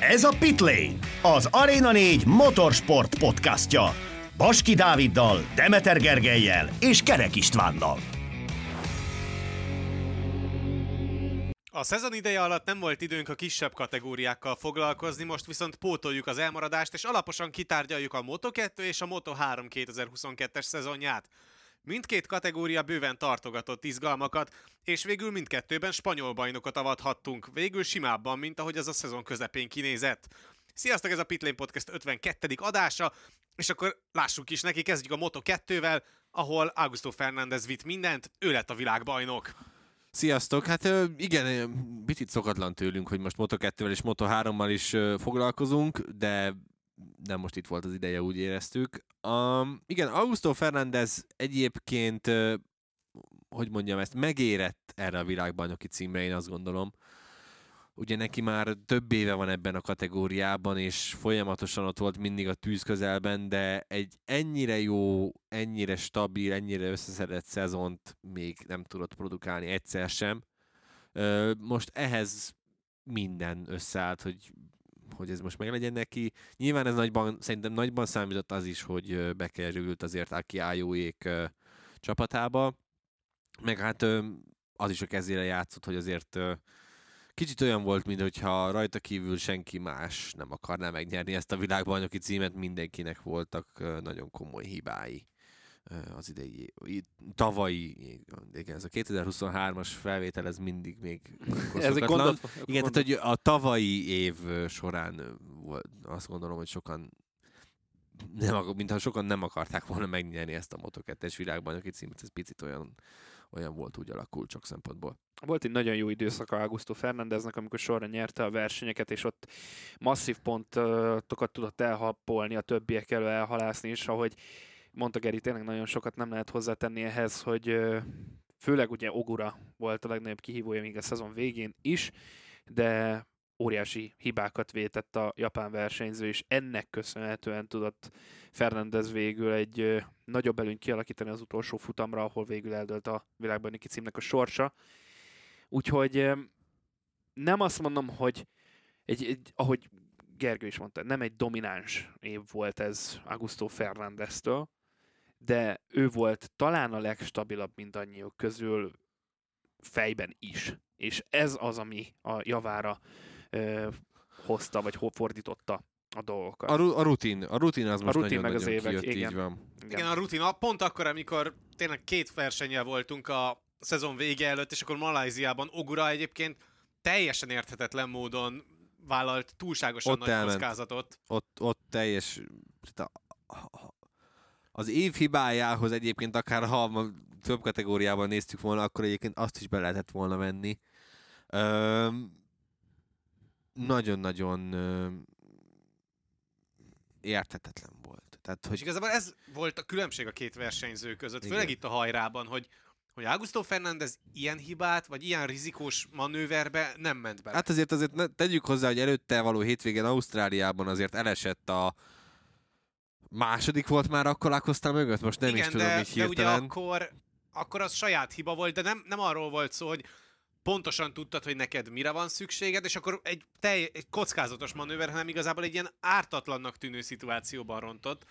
Ez a Pitlane, az Arena 4 motorsport podcastja. Baski Dáviddal, Demeter Gergelyel és Kerek Istvánnal. A szezon ideje alatt nem volt időnk a kisebb kategóriákkal foglalkozni, most viszont pótoljuk az elmaradást, és alaposan kitárgyaljuk a Moto2 és a Moto3 2022-es szezonját. Mindkét kategória bőven tartogatott izgalmakat, és végül mindkettőben spanyol bajnokot avathattunk, végül simábban, mint ahogy az a szezon közepén kinézett. Sziasztok, ez a Pitlane Podcast 52. adása, és akkor lássuk is neki, kezdjük a Moto2-vel, ahol Augusto Fernández vitt mindent, ő lett a világbajnok. Sziasztok! Hát igen, picit szokatlan tőlünk, hogy most Moto2-vel és Moto3-mal is foglalkozunk, de nem most itt volt az ideje, úgy éreztük. Um, igen, Augusto Fernández egyébként, hogy mondjam ezt, megérett erre a világbajnoki címre, én azt gondolom. Ugye neki már több éve van ebben a kategóriában, és folyamatosan ott volt mindig a tűz közelben, de egy ennyire jó, ennyire stabil, ennyire összeszedett szezont még nem tudott produkálni egyszer sem. Most ehhez minden összeállt, hogy hogy ez most meglegyen neki. Nyilván ez nagyban, szerintem nagyban számított az is, hogy bekerült azért Aki Ájóék csapatába, meg hát az is a kezére játszott, hogy azért kicsit olyan volt, mintha rajta kívül senki más nem akarná megnyerni ezt a világbajnoki címet, mindenkinek voltak nagyon komoly hibái az idei, tavalyi, igen, ez a 2023-as felvétel, ez mindig még ez egy gondot, Igen, gondot. tehát hogy a tavalyi év során azt gondolom, hogy sokan nem, mintha sokan nem akarták volna megnyerni ezt a Moto2-es világbajnoki címet, ez picit olyan, olyan volt, úgy alakult sok szempontból. Volt egy nagyon jó időszaka Augusto Fernándeznek, amikor sorra nyerte a versenyeket, és ott masszív pontokat tudott elhappolni, a többiek elő elhalászni is, ahogy mondta Geri, tényleg nagyon sokat nem lehet hozzátenni ehhez, hogy főleg ugye Ogura volt a legnagyobb kihívója még a szezon végén is, de óriási hibákat vétett a japán versenyző, és ennek köszönhetően tudott Fernandez végül egy nagyobb előnyt kialakítani az utolsó futamra, ahol végül eldölt a világbajnoki címnek a sorsa. Úgyhogy nem azt mondom, hogy egy, egy, ahogy Gergő is mondta, nem egy domináns év volt ez Augusto Fernandeztől, de ő volt talán a legstabilabb mindannyiuk közül fejben is. És ez az, ami a javára ö, hozta, vagy fordította a dolgokat. A, ru- a rutin, a rutin az most a rutin nagyon, meg nagyon az évek, kijött, igen. így van. Igen. igen, a rutin, pont akkor, amikor tényleg két versennyel voltunk a szezon vége előtt, és akkor Malajziában Ogura egyébként teljesen érthetetlen módon vállalt túlságosan ott nagy elment. kockázatot. Ott, ott teljes, az év hibájához egyébként akár ha több kategóriában néztük volna, akkor egyébként azt is be lehetett volna venni. nagyon-nagyon érthetetlen volt. Tehát, hogy... És igazából ez volt a különbség a két versenyző között, Igen. főleg itt a hajrában, hogy hogy Augusto Fernández ilyen hibát, vagy ilyen rizikós manőverbe nem ment bele. Hát azért azért ne, tegyük hozzá, hogy előtte való hétvégen Ausztráliában azért elesett a, második volt már akkor Lakosztál mögött? Most nem Igen, is tudom de, így hirtelen. De ugye akkor, akkor az saját hiba volt, de nem, nem arról volt szó, hogy pontosan tudtad, hogy neked mire van szükséged, és akkor egy, tej, egy kockázatos manőver, hanem igazából egy ilyen ártatlannak tűnő szituációban rontott.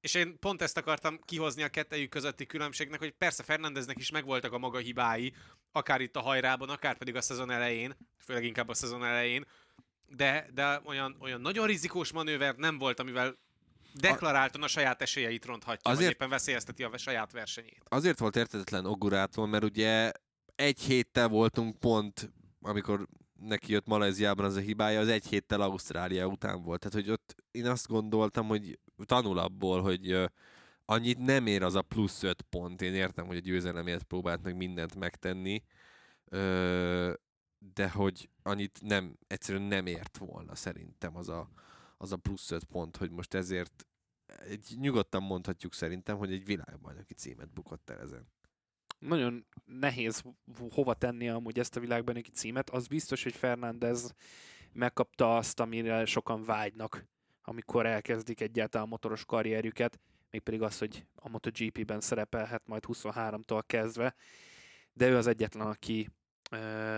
És én pont ezt akartam kihozni a kettejük közötti különbségnek, hogy persze Fernandeznek is megvoltak a maga hibái, akár itt a hajrában, akár pedig a szezon elején, főleg inkább a szezon elején, de, de olyan, olyan nagyon rizikós manőver nem volt, amivel deklaráltan a saját esélyeit ronthatja, azért, vagy éppen veszélyezteti a saját versenyét. Azért volt értetetlen Ogurától, mert ugye egy héttel voltunk pont, amikor neki jött Malajziában az a hibája, az egy héttel Ausztrália után volt. Tehát, hogy ott én azt gondoltam, hogy tanul abból, hogy annyit nem ér az a plusz öt pont. Én értem, hogy a győzelemért próbált meg mindent megtenni, de hogy annyit nem, egyszerűen nem ért volna szerintem az a, az a plusz öt pont, hogy most ezért egy, nyugodtan mondhatjuk szerintem, hogy egy világbajnoki címet bukott el ezen. Nagyon nehéz hova tenni amúgy ezt a világbajnoki címet. Az biztos, hogy Fernández megkapta azt, amire sokan vágynak, amikor elkezdik egyáltalán a motoros karrierjüket, mégpedig az, hogy a MotoGP-ben szerepelhet majd 23-tól kezdve, de ő az egyetlen, aki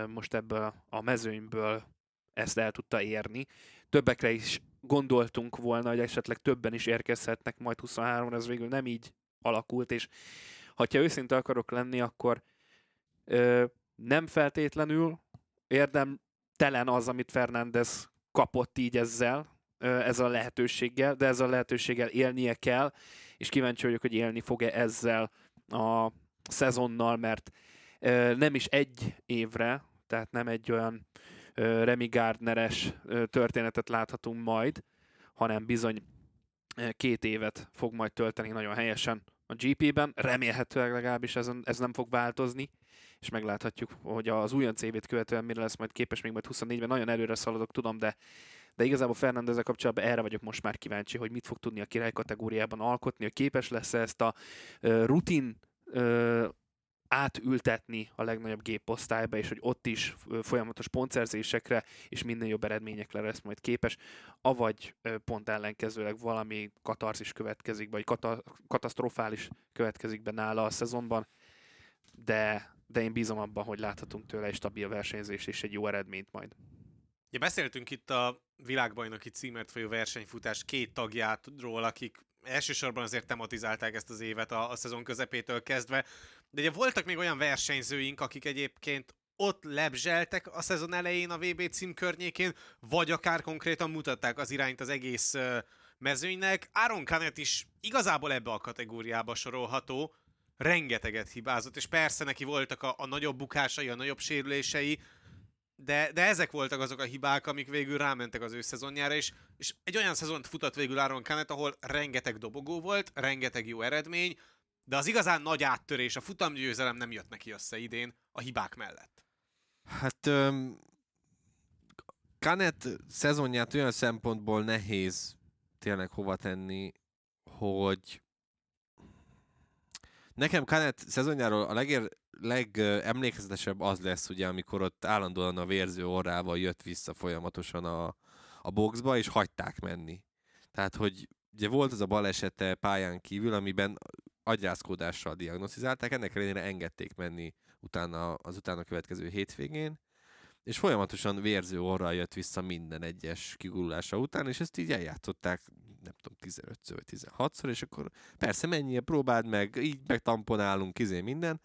most ebből a mezőnyből ezt el tudta érni. Többekre is gondoltunk volna, hogy esetleg többen is érkezhetnek majd 23-ra, ez végül nem így alakult, és ha őszinte akarok lenni, akkor ö, nem feltétlenül érdemtelen az, amit Fernández kapott így ezzel, ezzel a lehetőséggel, de ezzel a lehetőséggel élnie kell, és kíváncsi vagyok, hogy élni fog-e ezzel a szezonnal, mert nem is egy évre, tehát nem egy olyan Remy Gardneres történetet láthatunk majd, hanem bizony két évet fog majd tölteni nagyon helyesen a GP-ben. Remélhetőleg legalábbis ez, ez nem fog változni, és megláthatjuk, hogy az újon CV-t követően mire lesz majd képes még majd 24-ben. Nagyon előre szaladok, tudom, de de igazából Fernandezzel kapcsolatban erre vagyok most már kíváncsi, hogy mit fog tudni a király kategóriában alkotni, hogy képes lesz ezt a rutin átültetni a legnagyobb géposztályba, és hogy ott is folyamatos pontszerzésekre és minden jobb eredményekre lesz majd képes, avagy pont ellenkezőleg valami katarzis következik, vagy kata- katasztrofális következik be nála a szezonban, de, de én bízom abban, hogy láthatunk tőle egy stabil versenyzést és egy jó eredményt majd. Ja, beszéltünk itt a világbajnoki címert folyó versenyfutás két tagjátról, akik elsősorban azért tematizálták ezt az évet a, a szezon közepétől kezdve, de ugye voltak még olyan versenyzőink, akik egyébként ott lebzseltek a szezon elején a VB cím környékén, vagy akár konkrétan mutatták az irányt az egész mezőnynek. Aaron Canet is igazából ebbe a kategóriába sorolható, rengeteget hibázott, és persze neki voltak a, a nagyobb bukásai, a nagyobb sérülései, de, de ezek voltak azok a hibák, amik végül rámentek az ő szezonjára, és, és egy olyan szezont futott végül Aaron Canet, ahol rengeteg dobogó volt, rengeteg jó eredmény, de az igazán nagy áttörés, a futamgyőzelem nem jött neki össze idén a hibák mellett. Hát um, Canet szezonját olyan szempontból nehéz tényleg hova tenni, hogy nekem Canet szezonjáról a legér, legemlékezetesebb az lesz, ugye, amikor ott állandóan a vérző orrával jött vissza folyamatosan a, a boxba, és hagyták menni. Tehát, hogy ugye volt az a balesete pályán kívül, amiben agyrázkódással diagnosztizálták, ennek ellenére engedték menni utána, az utána következő hétvégén, és folyamatosan vérző orral jött vissza minden egyes kigurulása után, és ezt így eljátszották, nem tudom, 15 vagy 16-szor, és akkor persze menjél, próbáld meg, így megtamponálunk, izé minden,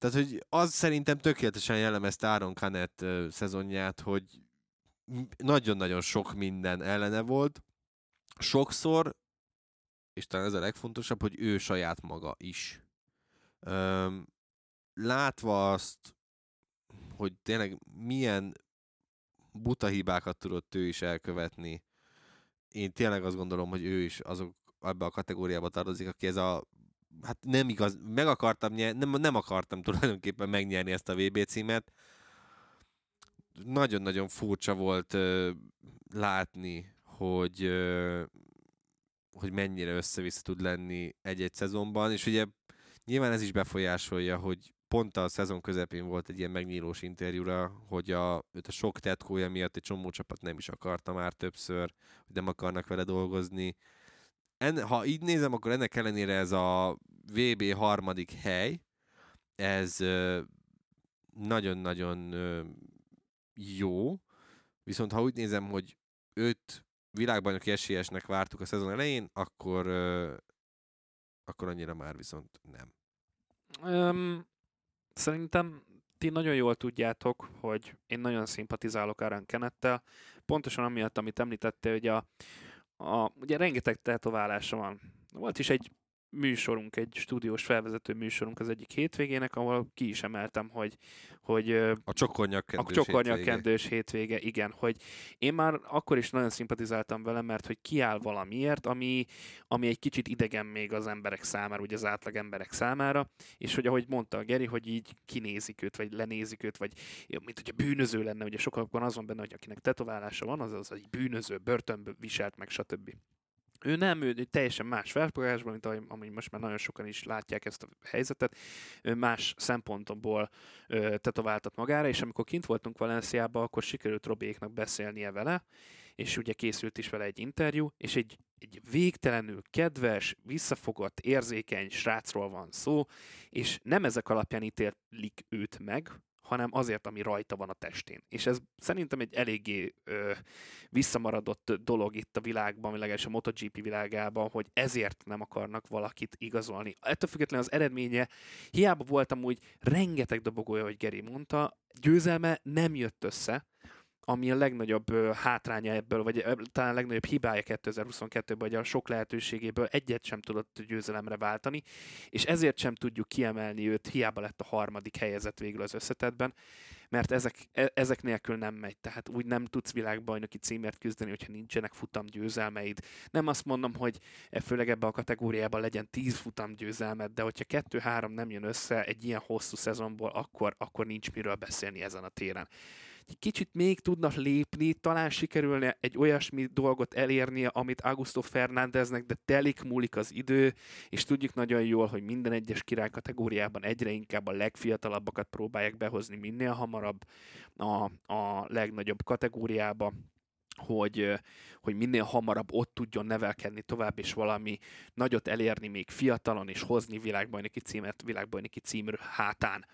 tehát, hogy az szerintem tökéletesen jellemezte Áron Canet szezonját, hogy nagyon-nagyon sok minden ellene volt. Sokszor, és talán ez a legfontosabb, hogy ő saját maga is. Üm, látva azt, hogy tényleg milyen buta hibákat tudott ő is elkövetni, én tényleg azt gondolom, hogy ő is azok ebbe a kategóriába tartozik, aki ez a hát nem igaz, meg akartam nyerni, nem, nem akartam tulajdonképpen megnyerni ezt a VB címet. Nagyon-nagyon furcsa volt uh, látni, hogy uh, hogy mennyire össze-vissza tud lenni egy-egy szezonban, és ugye nyilván ez is befolyásolja, hogy pont a szezon közepén volt egy ilyen megnyílós interjúra, hogy a, őt a sok tetkója miatt egy csomó csapat nem is akarta már többször, hogy nem akarnak vele dolgozni. En, ha így nézem, akkor ennek ellenére ez a VB harmadik hely, ez nagyon-nagyon jó, viszont ha úgy nézem, hogy öt világbajnoki esélyesnek vártuk a szezon elején, akkor, akkor annyira már viszont nem. Um, szerintem ti nagyon jól tudjátok, hogy én nagyon szimpatizálok Aaron Kenettel, pontosan amiatt, amit említette, hogy a, a, ugye rengeteg tetoválása van. Volt is egy műsorunk, egy stúdiós felvezető műsorunk az egyik hétvégének, ahol ki is emeltem, hogy, hogy a csokornyakkendős, a csokornyakkendős hétvége. hétvége, igen, hogy én már akkor is nagyon szimpatizáltam vele, mert hogy kiáll valamiért, ami, ami egy kicsit idegen még az emberek számára, ugye az átlag emberek számára, és hogy ahogy mondta a Geri, hogy így kinézik őt, vagy lenézik őt, vagy mint hogyha bűnöző lenne, ugye sokakban az van benne, hogy akinek tetoválása van, az az egy bűnöző, börtönből viselt meg, stb. Ő nem, ő teljesen más felfogásban, mint ahogy, amúgy most már nagyon sokan is látják ezt a helyzetet, ő más szempontból ö, tetováltat magára, és amikor kint voltunk Valenciában, akkor sikerült Robéknak beszélnie vele, és ugye készült is vele egy interjú, és egy, egy végtelenül kedves, visszafogott, érzékeny srácról van szó, és nem ezek alapján ítélik őt meg, hanem azért, ami rajta van a testén. És ez szerintem egy eléggé ö, visszamaradott dolog itt a világban, legalábbis a MotoGP világában, hogy ezért nem akarnak valakit igazolni. Ettől függetlenül az eredménye, hiába voltam úgy rengeteg dobogója, hogy Geri mondta, győzelme nem jött össze, ami a legnagyobb hátránya ebből, vagy talán a legnagyobb hibája 2022-ben, hogy a sok lehetőségéből. Egyet sem tudott győzelemre váltani, és ezért sem tudjuk kiemelni őt, hiába lett a harmadik helyezett végül az összetetben, mert ezek, e, ezek nélkül nem megy, tehát úgy nem tudsz világbajnoki címért küzdeni, hogyha nincsenek futam győzelmeid. Nem azt mondom, hogy e, főleg ebbe a kategóriában legyen 10 futam győzelmed, de hogyha 2-3 nem jön össze egy ilyen hosszú szezonból, akkor, akkor nincs miről beszélni ezen a téren kicsit még tudnak lépni, talán sikerülne egy olyasmi dolgot elérnie, amit Augusto Fernándeznek, de telik múlik az idő, és tudjuk nagyon jól, hogy minden egyes király kategóriában egyre inkább a legfiatalabbakat próbálják behozni minél hamarabb a, a legnagyobb kategóriába hogy, hogy minél hamarabb ott tudjon nevelkedni tovább, és valami nagyot elérni még fiatalon, és hozni világbajnoki címet, világbajnoki címről hátán.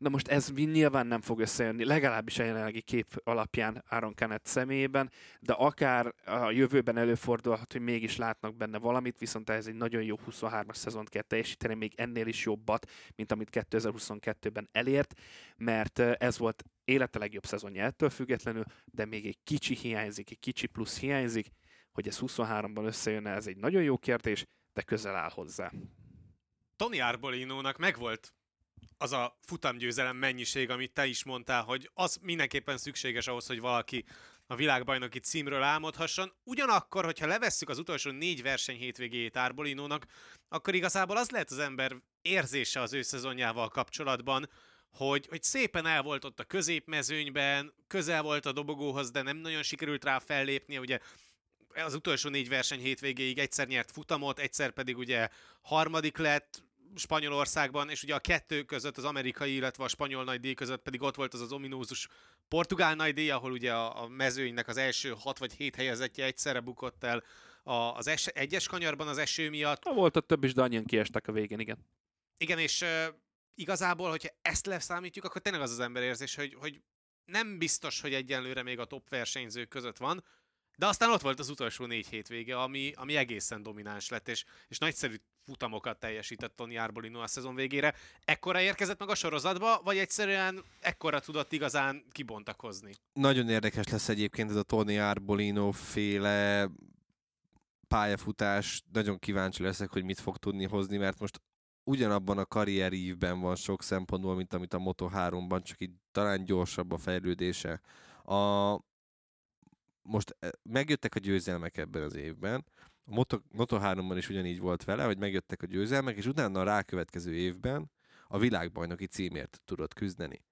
Na most ez nyilván nem fog összejönni, legalábbis a jelenlegi kép alapján Aaron Kenneth személyében, de akár a jövőben előfordulhat, hogy mégis látnak benne valamit, viszont ez egy nagyon jó 23-as szezont kell teljesíteni, még ennél is jobbat, mint amit 2022-ben elért, mert ez volt élete legjobb szezonja ettől függetlenül, de még egy kicsi hiányzik, egy kicsi plusz hiányzik, hogy ez 23-ban összejönne, ez egy nagyon jó kérdés, de közel áll hozzá. Tony Arbolinónak megvolt az a futamgyőzelem mennyiség, amit te is mondtál, hogy az mindenképpen szükséges ahhoz, hogy valaki a világbajnoki címről álmodhasson. Ugyanakkor, hogyha levesszük az utolsó négy verseny hétvégéjét Arbolinónak, akkor igazából az lehet az ember érzése az ő szezonjával kapcsolatban, hogy, hogy szépen el volt ott a középmezőnyben, közel volt a dobogóhoz, de nem nagyon sikerült rá fellépnie, ugye az utolsó négy verseny hétvégéig egyszer nyert futamot, egyszer pedig ugye harmadik lett, Spanyolországban, és ugye a kettő között, az amerikai, illetve a spanyol nagydíj között pedig ott volt az az ominózus portugál nagydíj, ahol ugye a, a mezőnynek az első hat vagy hét helyezettje egyszerre bukott el a, az es, egyes kanyarban az eső miatt. Ha volt ott több is, de annyian kiestek a végén, igen. Igen, és uh, igazából, hogyha ezt leszámítjuk, akkor tényleg az az ember érzés, hogy, hogy nem biztos, hogy egyenlőre még a top versenyzők között van, de aztán ott volt az utolsó négy hétvége, ami, ami egészen domináns lett, és, és nagyszerű futamokat teljesített Tony Arbolino a szezon végére. Ekkora érkezett meg a sorozatba, vagy egyszerűen ekkora tudott igazán kibontakozni? Nagyon érdekes lesz egyébként ez a Tony Arbolino féle pályafutás. Nagyon kíváncsi leszek, hogy mit fog tudni hozni, mert most ugyanabban a karrierívben van sok szempontból, mint amit a Moto3-ban, csak így talán gyorsabb a fejlődése. A, most eh, megjöttek a győzelmek ebben az évben, a Moto, Moto 3-ban is ugyanígy volt vele, hogy megjöttek a győzelmek, és utána a rákövetkező évben a világbajnoki címért tudott küzdeni.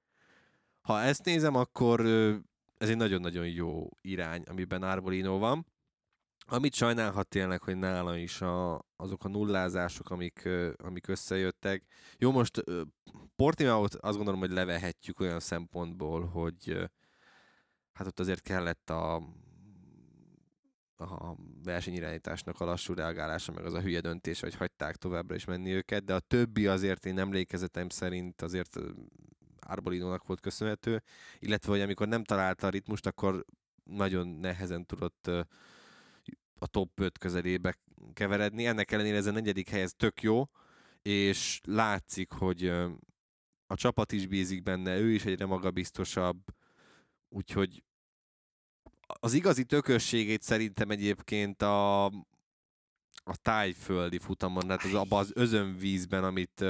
Ha ezt nézem, akkor ez egy nagyon-nagyon jó irány, amiben Arbolino van. Amit sajnálhat tényleg, hogy nála is a, azok a nullázások, amik, amik összejöttek. Jó, most Portimao-t azt gondolom, hogy levehetjük olyan szempontból, hogy hát ott azért kellett a a versenyirányításnak a lassú reagálása, meg az a hülye döntés, hogy hagyták továbbra is menni őket, de a többi azért én emlékezetem szerint azért Arbolinónak volt köszönhető, illetve hogy amikor nem találta a ritmust, akkor nagyon nehezen tudott a top 5 közelébe keveredni. Ennek ellenére ez a negyedik hely tök jó, és látszik, hogy a csapat is bízik benne, ő is egyre magabiztosabb, úgyhogy az igazi tökösségét szerintem egyébként a, a tájföldi futamon, hát az abban az özönvízben, amit,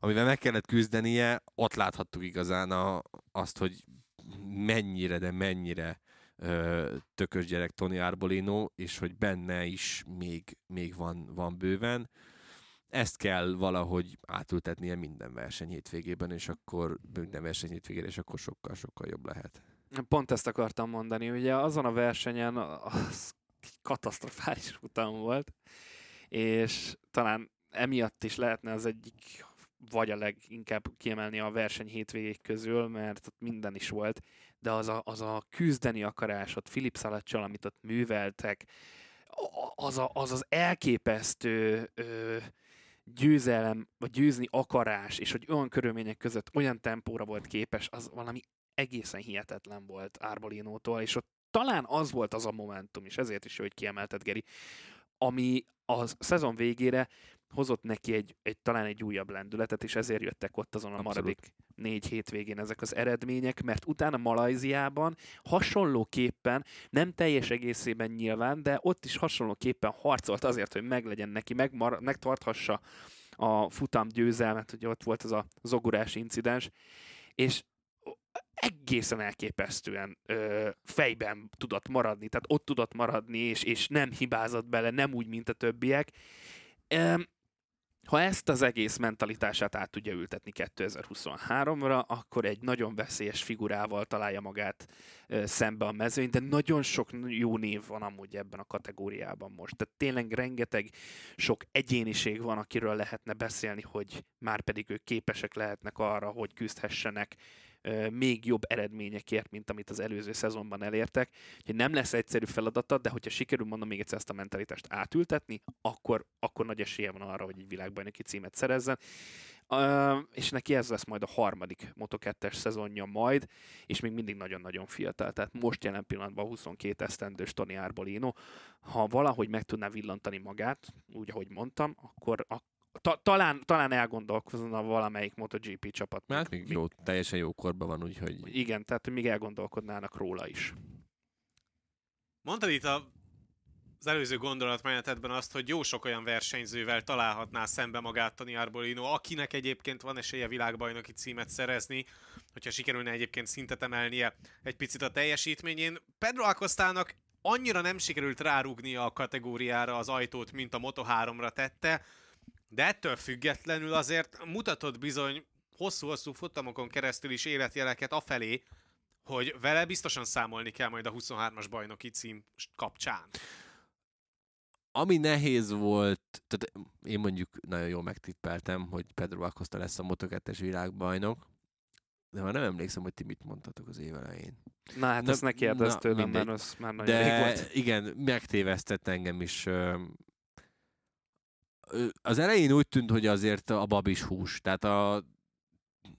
amivel meg kellett küzdenie, ott láthattuk igazán a, azt, hogy mennyire, de mennyire tökös gyerek Tony Arbolino, és hogy benne is még, még van, van bőven. Ezt kell valahogy átültetnie minden verseny hétvégében, és akkor minden verseny hétvégére, és akkor sokkal-sokkal jobb lehet. Pont ezt akartam mondani, ugye azon a versenyen az katasztrofális utam volt, és talán emiatt is lehetne az egyik vagy a leginkább kiemelni a verseny hétvégék közül, mert ott minden is volt, de az a, az a küzdeni akarás ott Philip Szalacsal, amit ott műveltek, az, a, az az elképesztő ö, győzelem, vagy győzni akarás, és hogy olyan körülmények között olyan tempóra volt képes, az valami egészen hihetetlen volt Arbolinótól, és ott talán az volt az a momentum, és ezért is, hogy kiemelted, Geri, ami a szezon végére hozott neki egy, egy talán egy újabb lendületet, és ezért jöttek ott azon a Abszolút. maradék négy hétvégén ezek az eredmények, mert utána Malajziában hasonlóképpen, nem teljes egészében nyilván, de ott is hasonlóképpen harcolt azért, hogy meglegyen neki, megmar- megtarthassa a futam győzelmet, ugye ott volt az a zogurás incidens, és egészen elképesztően ö, fejben tudott maradni, tehát ott tudott maradni, és, és nem hibázott bele, nem úgy, mint a többiek. Ö, ha ezt az egész mentalitását át tudja ültetni 2023-ra, akkor egy nagyon veszélyes figurával találja magát ö, szembe a mezőny, de nagyon sok jó név van amúgy ebben a kategóriában most. Tehát tényleg rengeteg sok egyéniség van, akiről lehetne beszélni, hogy már pedig ők képesek lehetnek arra, hogy küzdhessenek még jobb eredményekért, mint amit az előző szezonban elértek. Úgyhogy nem lesz egyszerű feladata, de hogyha sikerül, mondom még egyszer ezt a mentalitást átültetni, akkor, akkor nagy esélye van arra, hogy egy világbajnoki címet szerezzen. Uh, és neki ez lesz majd a harmadik Moto2-es szezonja majd, és még mindig nagyon-nagyon fiatal. Tehát most jelen pillanatban 22 esztendős Tony Arbolino. Ha valahogy meg tudná villantani magát, úgy ahogy mondtam, akkor ta, talán, talán elgondolkozna valamelyik MotoGP csapat. Mert még jó, teljesen jó korban van, úgyhogy Igen, tehát még elgondolkodnának róla is. Mondtad itt a, az előző gondolatmenetedben azt, hogy jó sok olyan versenyzővel találhatná szembe magát Toni Arbolino, akinek egyébként van esélye világbajnoki címet szerezni, hogyha sikerülne egyébként szintet emelnie egy picit a teljesítményén. Pedro Acostának annyira nem sikerült rárugnia a kategóriára az ajtót, mint a Moto3-ra tette, de ettől függetlenül azért mutatott bizony hosszú-hosszú futamokon keresztül is életjeleket afelé, hogy vele biztosan számolni kell majd a 23-as bajnoki cím kapcsán. ami nehéz volt, tehát én mondjuk nagyon jól megtippeltem, hogy Pedro Acosta lesz a Moto2-es világbajnok, de már nem emlékszem, hogy ti mit mondtatok az év elején. Na hát Na, ezt ne kérdezz tőlem, mert az már nagyon rég De volt. igen, megtévesztett engem is. Az elején úgy tűnt, hogy azért a bab is hús. Tehát a,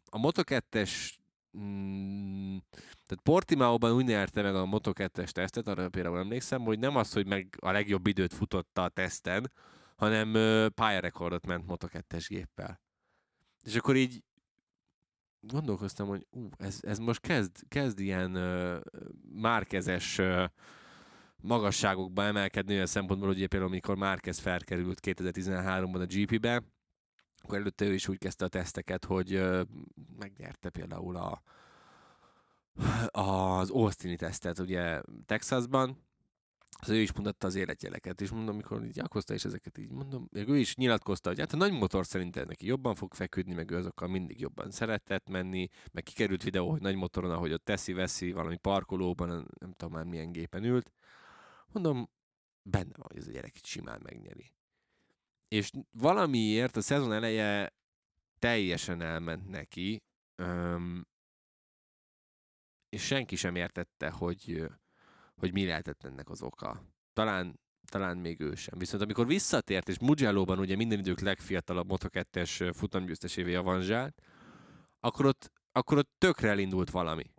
a Moto2-es mm, tehát Portimaóban úgy nyerte meg a Moto2-es tesztet, arra például emlékszem, hogy nem az, hogy meg a legjobb időt futotta a teszten, hanem pályarekordot ment Moto2-es géppel. És akkor így gondolkoztam, hogy ú, ez, ez most kezd, kezd ilyen ö, márkezes ö, magasságokba emelkedni olyan szempontból, hogy például amikor Márquez felkerült 2013-ban a GP-be, akkor előtte ő is úgy kezdte a teszteket, hogy megnyerte például a, az Austini tesztet ugye Texasban, az ő is mutatta az életjeleket, és mondom, amikor így Akosta is ezeket így mondom, meg ő is nyilatkozta, hogy hát a nagy motor szerintem neki jobban fog feküdni, meg ő azokkal mindig jobban szeretett menni, meg kikerült videó, hogy nagy motoron, ahogy ott teszi-veszi valami parkolóban, nem tudom már milyen gépen ült. Mondom, benne van, hogy ez a gyerek itt simán megnyeri. És valamiért a szezon eleje teljesen elment neki, öm, és senki sem értette, hogy, hogy mi lehetett ennek az oka. Talán, talán még ő sem. Viszont amikor visszatért, és Mugello-ban ugye minden idők legfiatalabb Moto2-es futamgyőztesévé avanzsált, akkor ott, akkor ott tökre elindult valami.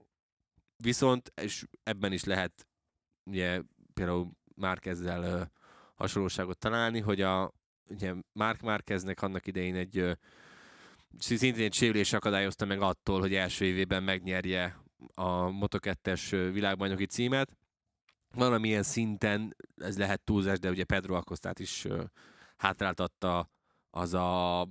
Viszont, és ebben is lehet ugye például Márkezzel ö, hasonlóságot találni, hogy a ugye Márk Márkeznek annak idején egy ö, szintén egy sérülés akadályozta meg attól, hogy első évében megnyerje a Moto2-es ö, világbajnoki címet. Valamilyen szinten ez lehet túlzás, de ugye Pedro Acostát is hátráltatta az a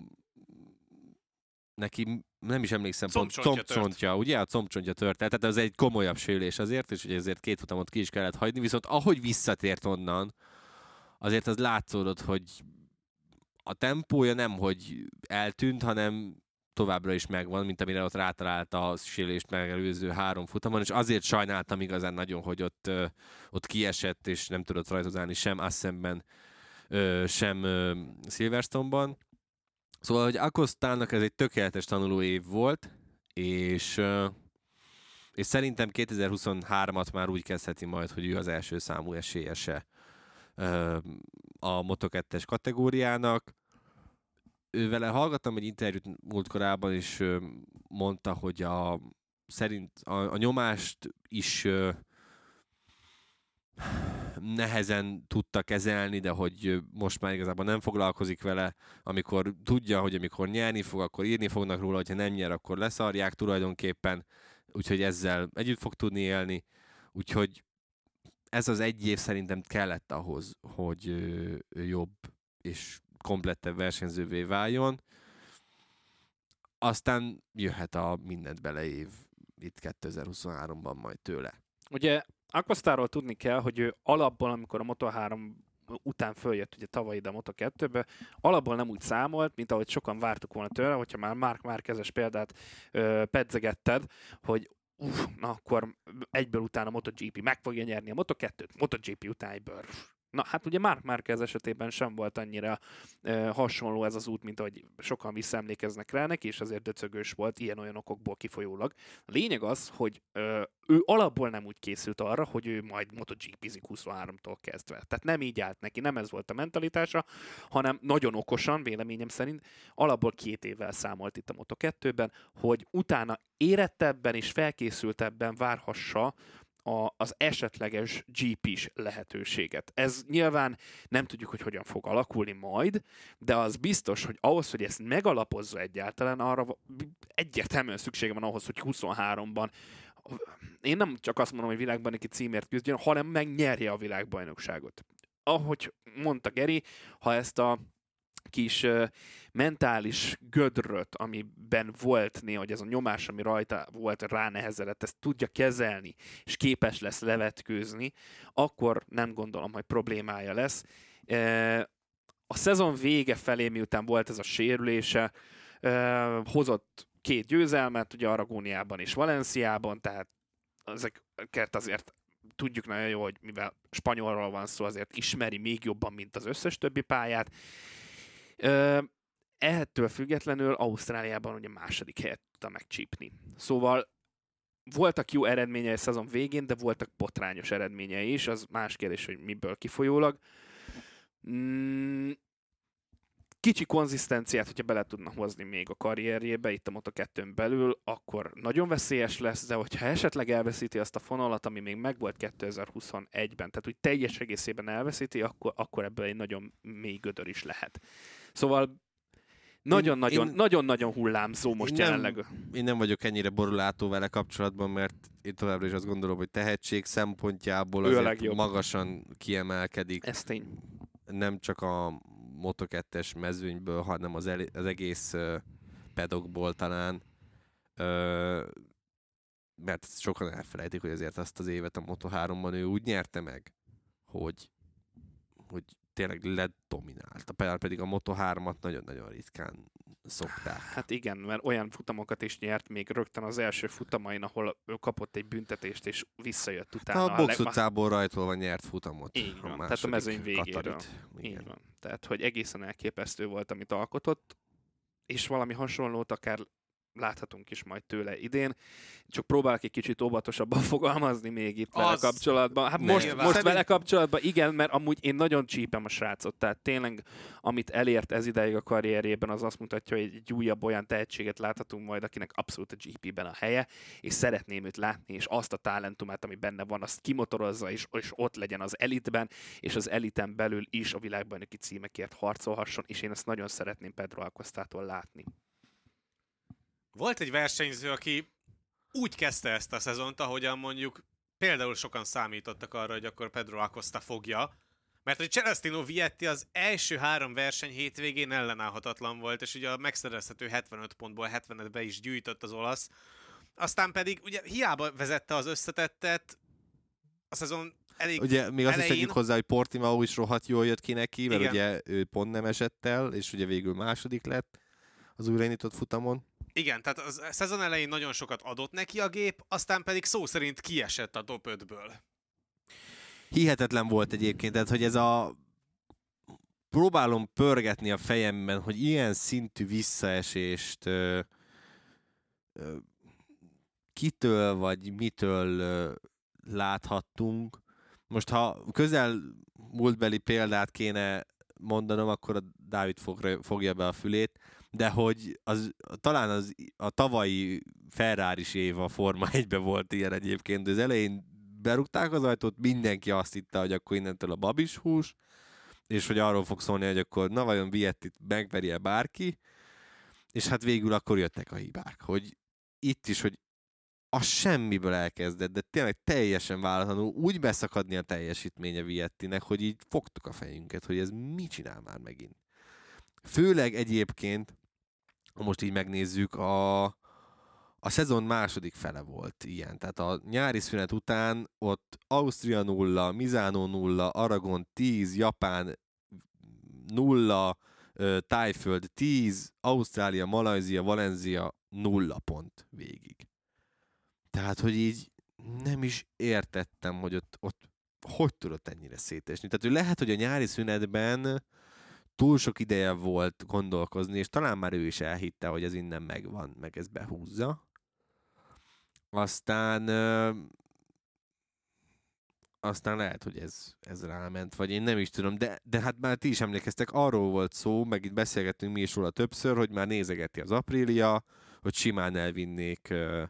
neki nem is emlékszem, pont Combcsontja tört. combcsontja, ugye? A combcsontja tört el, tehát ez egy komolyabb sérülés azért, és ugye ezért két futamot ki is kellett hagyni, viszont ahogy visszatért onnan, azért az látszódott, hogy a tempója nem, hogy eltűnt, hanem továbbra is megvan, mint amire ott rátalált a sérülést megelőző három futamon, és azért sajnáltam igazán nagyon, hogy ott, ott kiesett, és nem tudott rajzolni sem Assemben, sem Silverstone-ban. Szóval, hogy Akostának ez egy tökéletes tanuló év volt, és, és szerintem 2023-at már úgy kezdheti majd, hogy ő az első számú esélyese a Moto2-es kategóriának. ő vele hallgattam egy interjút múltkorában, és mondta, hogy a, szerint a, a nyomást is nehezen tudta kezelni, de hogy most már igazából nem foglalkozik vele, amikor tudja, hogy amikor nyerni fog, akkor írni fognak róla, hogyha nem nyer, akkor leszarják tulajdonképpen, úgyhogy ezzel együtt fog tudni élni, úgyhogy ez az egy év szerintem kellett ahhoz, hogy jobb és komplettebb versenyzővé váljon. Aztán jöhet a mindent bele év itt 2023-ban majd tőle. Ugye Aquastarról tudni kell, hogy ő alapból, amikor a Moto3 után följött ugye tavaly ide a Moto2-be, alapból nem úgy számolt, mint ahogy sokan vártuk volna tőle, hogyha már Mark Márkezes példát ö, pedzegetted, hogy uff, na akkor egyből utána a MotoGP meg fogja nyerni a Moto2-t, MotoGP után egyből. Na hát ugye Mark Márquez esetében sem volt annyira ö, hasonló ez az út, mint ahogy sokan visszaemlékeznek rá neki, és azért döcögős volt ilyen-olyan okokból kifolyólag. A lényeg az, hogy ö, ő alapból nem úgy készült arra, hogy ő majd MotoGP-zik 23-tól kezdve. Tehát nem így állt neki, nem ez volt a mentalitása, hanem nagyon okosan, véleményem szerint, alapból két évvel számolt itt a Moto2-ben, hogy utána érettebben és felkészültebben várhassa a, az esetleges GP-s lehetőséget. Ez nyilván nem tudjuk, hogy hogyan fog alakulni majd, de az biztos, hogy ahhoz, hogy ezt megalapozza egyáltalán, arra egyértelműen szüksége van ahhoz, hogy 23-ban én nem csak azt mondom, hogy világbajnoki címért küzdjön, hanem megnyerje a világbajnokságot. Ahogy mondta Geri, ha ezt a kis mentális gödröt, amiben volt néha, hogy ez a nyomás, ami rajta volt, ránehezedett, ezt tudja kezelni, és képes lesz levetkőzni, akkor nem gondolom, hogy problémája lesz. A szezon vége felé, miután volt ez a sérülése, hozott két győzelmet, ugye Aragóniában és Valenciában, tehát ezeket azért tudjuk nagyon jó, hogy mivel spanyolról van szó, azért ismeri még jobban, mint az összes többi pályát. Ettől függetlenül Ausztráliában ugye második helyet tudta megcsípni. Szóval voltak jó eredményei a szezon végén, de voltak botrányos eredményei is, az más kérdés, hogy miből kifolyólag. Mm, kicsi konzisztenciát, hogyha bele tudna hozni még a karrierjébe, itt a Moto2-n belül, akkor nagyon veszélyes lesz, de hogyha esetleg elveszíti azt a fonalat, ami még megvolt 2021-ben, tehát úgy teljes egészében elveszíti, akkor, akkor ebből egy nagyon mély gödör is lehet. Szóval nagyon-nagyon, nagyon-nagyon hullámzó most én jelenleg. Nem, én nem vagyok ennyire borulátó vele kapcsolatban, mert én továbbra is azt gondolom, hogy tehetség szempontjából Ő azért magasan kiemelkedik. Ez tény. Nem csak a Moto2-es mezőnyből, hanem az, el, az egész uh, pedokból talán. Uh, mert sokan elfelejtik, hogy azért azt az évet a Moto3-ban ő úgy nyerte meg, hogy, hogy tényleg ledominált. Például pedig a Moto3-at nagyon-nagyon ritkán szokták. Hát igen, mert olyan futamokat is nyert még rögtön az első futamain, ahol ő kapott egy büntetést, és visszajött utána. a box leg- utcából rajtolva nyert futamot. Így van, tehát a mezőny végéről. Katarit. Így Igen. van. Tehát, hogy egészen elképesztő volt, amit alkotott, és valami hasonlót akár láthatunk is majd tőle idén. Csak próbálok egy kicsit óvatosabban fogalmazni még itt vele Az- kapcsolatban. Hát Ne. most, Nyilván. most Szerint- vele kapcsolatban igen, mert amúgy én nagyon csípem a srácot. Tehát tényleg, amit elért ez ideig a karrierjében, az azt mutatja, hogy egy újabb olyan tehetséget láthatunk majd, akinek abszolút a GP-ben a helye, és szeretném őt látni, és azt a talentumát, ami benne van, azt kimotorozza, és, és ott legyen az elitben, és az eliten belül is a világbajnoki címekért harcolhasson, és én ezt nagyon szeretném Pedro Alcostától látni. Volt egy versenyző, aki úgy kezdte ezt a szezont, ahogyan mondjuk például sokan számítottak arra, hogy akkor Pedro Acosta fogja, mert hogy Celestino Vietti az első három verseny hétvégén ellenállhatatlan volt, és ugye a megszerezhető 75 pontból 70-et be is gyűjtött az olasz. Aztán pedig ugye hiába vezette az összetettet, a szezon elég Ugye még azt is tegyük hozzá, hogy Portimao is rohadt jól jött ki neki, mert Igen. ugye ő pont nem esett el, és ugye végül második lett az újraindított futamon. Igen, tehát a szezon elején nagyon sokat adott neki a gép, aztán pedig szó szerint kiesett a top 5-ből. Hihetetlen volt egyébként, tehát hogy ez a próbálom pörgetni a fejemben, hogy ilyen szintű visszaesést ö, ö, kitől vagy mitől ö, láthattunk. Most ha közel múltbeli példát kéne mondanom, akkor a Dávid fog, fogja be a fülét, de hogy az, talán az, a tavalyi ferrari év a Forma 1 volt ilyen egyébként, de az elején berúgták az ajtót, mindenki azt hitte, hogy akkor innentől a babis hús, és hogy arról fog szólni, hogy akkor na vajon Viettit megverje bárki, és hát végül akkor jöttek a hibák, hogy itt is, hogy a semmiből elkezdett, de tényleg teljesen váratlanul úgy beszakadni a teljesítménye Viettinek, hogy így fogtuk a fejünket, hogy ez mit csinál már megint. Főleg egyébként, most így megnézzük, a, a szezon második fele volt ilyen. Tehát a nyári szünet után ott Ausztria nulla, Mizánó nulla, Aragon 10, Japán nulla, Tájföld 10, Ausztrália, Malajzia, Valencia nulla pont végig. Tehát, hogy így nem is értettem, hogy ott, ott hogy tudott ennyire szétesni. Tehát, hogy lehet, hogy a nyári szünetben túl sok ideje volt gondolkozni, és talán már ő is elhitte, hogy ez innen megvan, meg ez behúzza. Aztán aztán lehet, hogy ez, ez ráment, vagy én nem is tudom, de, de hát már ti is emlékeztek, arról volt szó, meg itt beszélgettünk mi is róla többször, hogy már nézegeti az Aprilia, hogy simán elvinnék ö,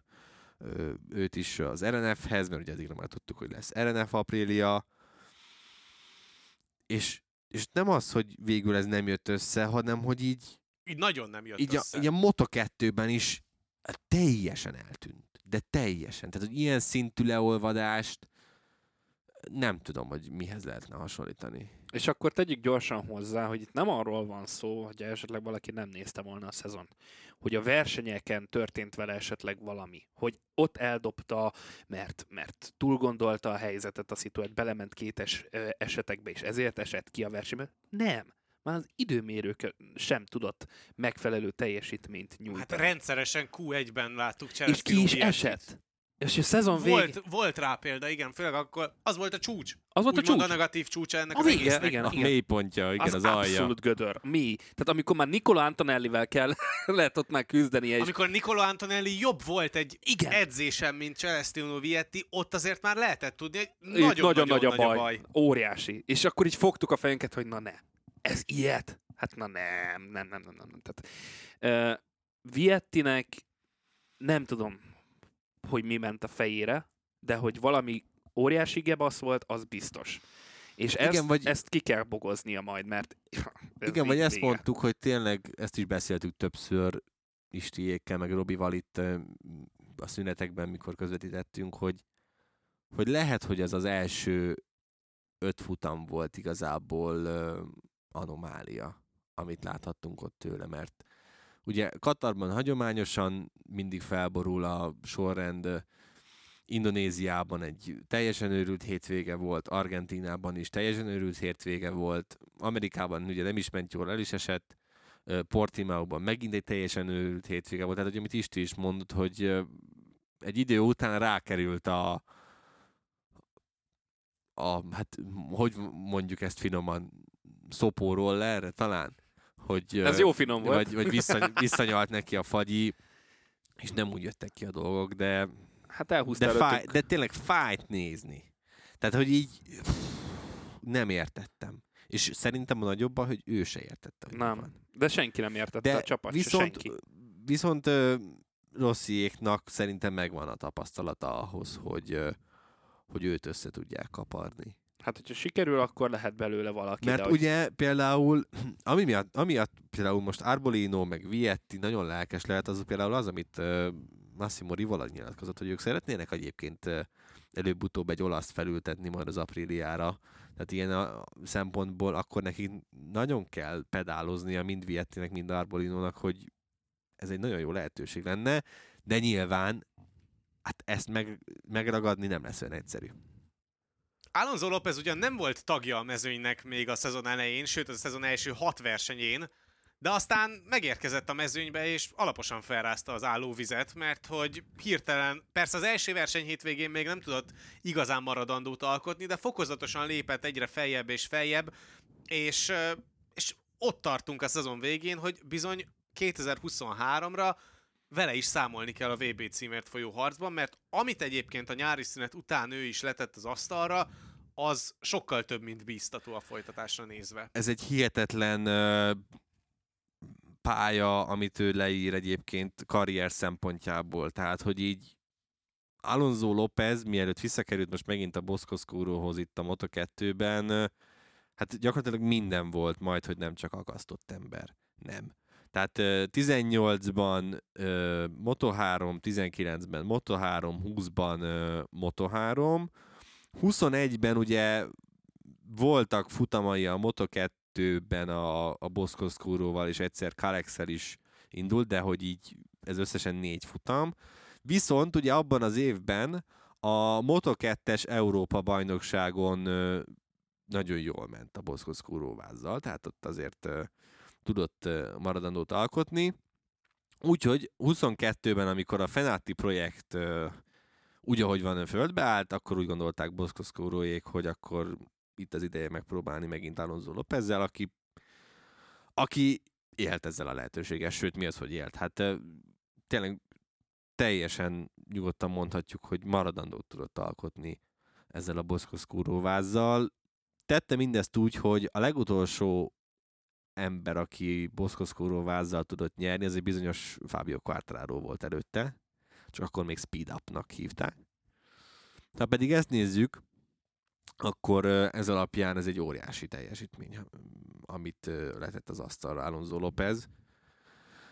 ö, őt is az RNF-hez, mert ugye addigra már tudtuk, hogy lesz RNF Aprilia, és, és nem az, hogy végül ez nem jött össze, hanem hogy így így nagyon nem jött így össze. A, így a Moto2-ben is teljesen eltűnt. De teljesen. Tehát, hogy ilyen szintű leolvadást nem tudom, hogy mihez lehetne hasonlítani. És akkor tegyük gyorsan hozzá, hogy itt nem arról van szó, hogy esetleg valaki nem nézte volna a szezon, hogy a versenyeken történt vele esetleg valami, hogy ott eldobta, mert, mert túl gondolta a helyzetet, a szituát, belement kétes esetekbe, és ezért esett ki a versenyben. Nem. Már az időmérők sem tudott megfelelő teljesítményt nyújtani. Hát rendszeresen Q1-ben láttuk És ki is esett. És a szezon vég... Volt, volt rá példa, igen, főleg akkor az volt a csúcs. Az volt a csúcs. a negatív csúcsa ennek A az vége, egésznek. igen. A mélypontja, igen, az, az, alja. abszolút gödör. Mi? Tehát amikor már Nikola Antonellivel kell, lehet ott már küzdenie. És... Amikor Nicolo Antonelli jobb volt egy Igen. edzésen, mint Celestino Vietti, ott azért már lehetett tudni, hogy nagyon-nagyon nagy a nagy a baj. baj. Óriási. És akkor így fogtuk a fejünket, hogy na ne. Ez ilyet? Hát na nem, nem, nem, nem, nem. nem. Tehát, uh, Viettinek nem tudom, hogy mi ment a fejére, de hogy valami óriási gebasz volt, az biztos. És Igen, ezt, vagy- ezt ki kell bogoznia majd, mert ez Igen, vagy ezt vége. mondtuk, hogy tényleg ezt is beszéltük többször Istiékkel, meg Robival itt a szünetekben, mikor közvetítettünk, hogy, hogy lehet, hogy ez az első öt futam volt igazából anomália, amit láthattunk ott tőle, mert ugye Katarban hagyományosan mindig felborul a sorrend, Indonéziában egy teljesen őrült hétvége volt, Argentínában is teljesen őrült hétvége volt, Amerikában ugye nem is ment jól, el is esett, Portimaóban megint egy teljesen őrült hétvége volt, tehát hogy amit Isti is mondott, hogy egy idő után rákerült a, a hát hogy mondjuk ezt finoman, szopóról erre talán, hogy Ez jó finom volt. vagy, vagy vissza, visszanyalt neki a fagyi, és nem úgy jöttek ki a dolgok, de Hát elhúzta de, fáj, de tényleg fájt nézni. Tehát, hogy így nem értettem. És szerintem a nagyobban, hogy ő se értette. hogy Nem. van. De senki nem értette De a csapat, se viszont, senki. viszont Rossziéknak szerintem megvan a tapasztalata ahhoz, hogy, hogy őt össze tudják kaparni. Hát, hogyha sikerül, akkor lehet belőle valaki. Mert de hogy- ugye például, ami miatt, amiatt például most Arbolino meg Vietti nagyon lelkes lehet, az például az, amit uh, Massimo Rivola nyilatkozott, hogy ők szeretnének egyébként uh, előbb-utóbb egy olaszt felültetni majd az apríliára. Tehát ilyen a szempontból akkor nekik nagyon kell pedáloznia mind Viettinek, mind Arbolinónak, hogy ez egy nagyon jó lehetőség lenne, de nyilván hát ezt meg, megragadni nem lesz olyan egyszerű. Alonso López ugyan nem volt tagja a mezőnynek még a szezon elején, sőt a szezon első hat versenyén, de aztán megérkezett a mezőnybe, és alaposan felrázta az állóvizet, mert hogy hirtelen, persze az első verseny hétvégén még nem tudott igazán maradandót alkotni, de fokozatosan lépett egyre feljebb és feljebb, és, és ott tartunk a szezon végén, hogy bizony 2023-ra vele is számolni kell a VB címért folyó harcban, mert amit egyébként a nyári szünet után ő is letett az asztalra, az sokkal több, mint bíztató a folytatásra nézve. Ez egy hihetetlen pálya, amit ő leír egyébként karrier szempontjából. Tehát, hogy így Alonso López, mielőtt visszakerült most megint a Boszkoszkúróhoz itt a Moto2-ben, ö, hát gyakorlatilag minden volt, majd, hogy nem csak akasztott ember. Nem. Tehát ö, 18-ban ö, Moto3, 19-ben Moto3, 20-ban ö, Moto3, 21-ben ugye voltak futamai a Moto2-ben a, a Boszkoszkúróval, és egyszer Kalexel is indult, de hogy így ez összesen négy futam. Viszont ugye abban az évben a Moto2-es Európa bajnokságon nagyon jól ment a Boszkoszkúró vázzal, tehát ott azért tudott maradandót alkotni. Úgyhogy 22-ben, amikor a Fenati projekt úgy, ahogy van, földbe állt, akkor úgy gondolták Boszkoszkóróék, hogy akkor itt az ideje megpróbálni megint Alonso Lópezzel, aki, aki élt ezzel a lehetőséggel, sőt, mi az, hogy élt? Hát tényleg teljesen nyugodtan mondhatjuk, hogy maradandót tudott alkotni ezzel a Boszkoszkúró vázzal. Tette mindezt úgy, hogy a legutolsó ember, aki Boszkoszkúró vázzal tudott nyerni, az egy bizonyos Fábio Quartararo volt előtte, csak akkor még Speed Up-nak hívták. Ha pedig ezt nézzük, akkor ez alapján ez egy óriási teljesítmény, amit letett az asztalra Alonso López.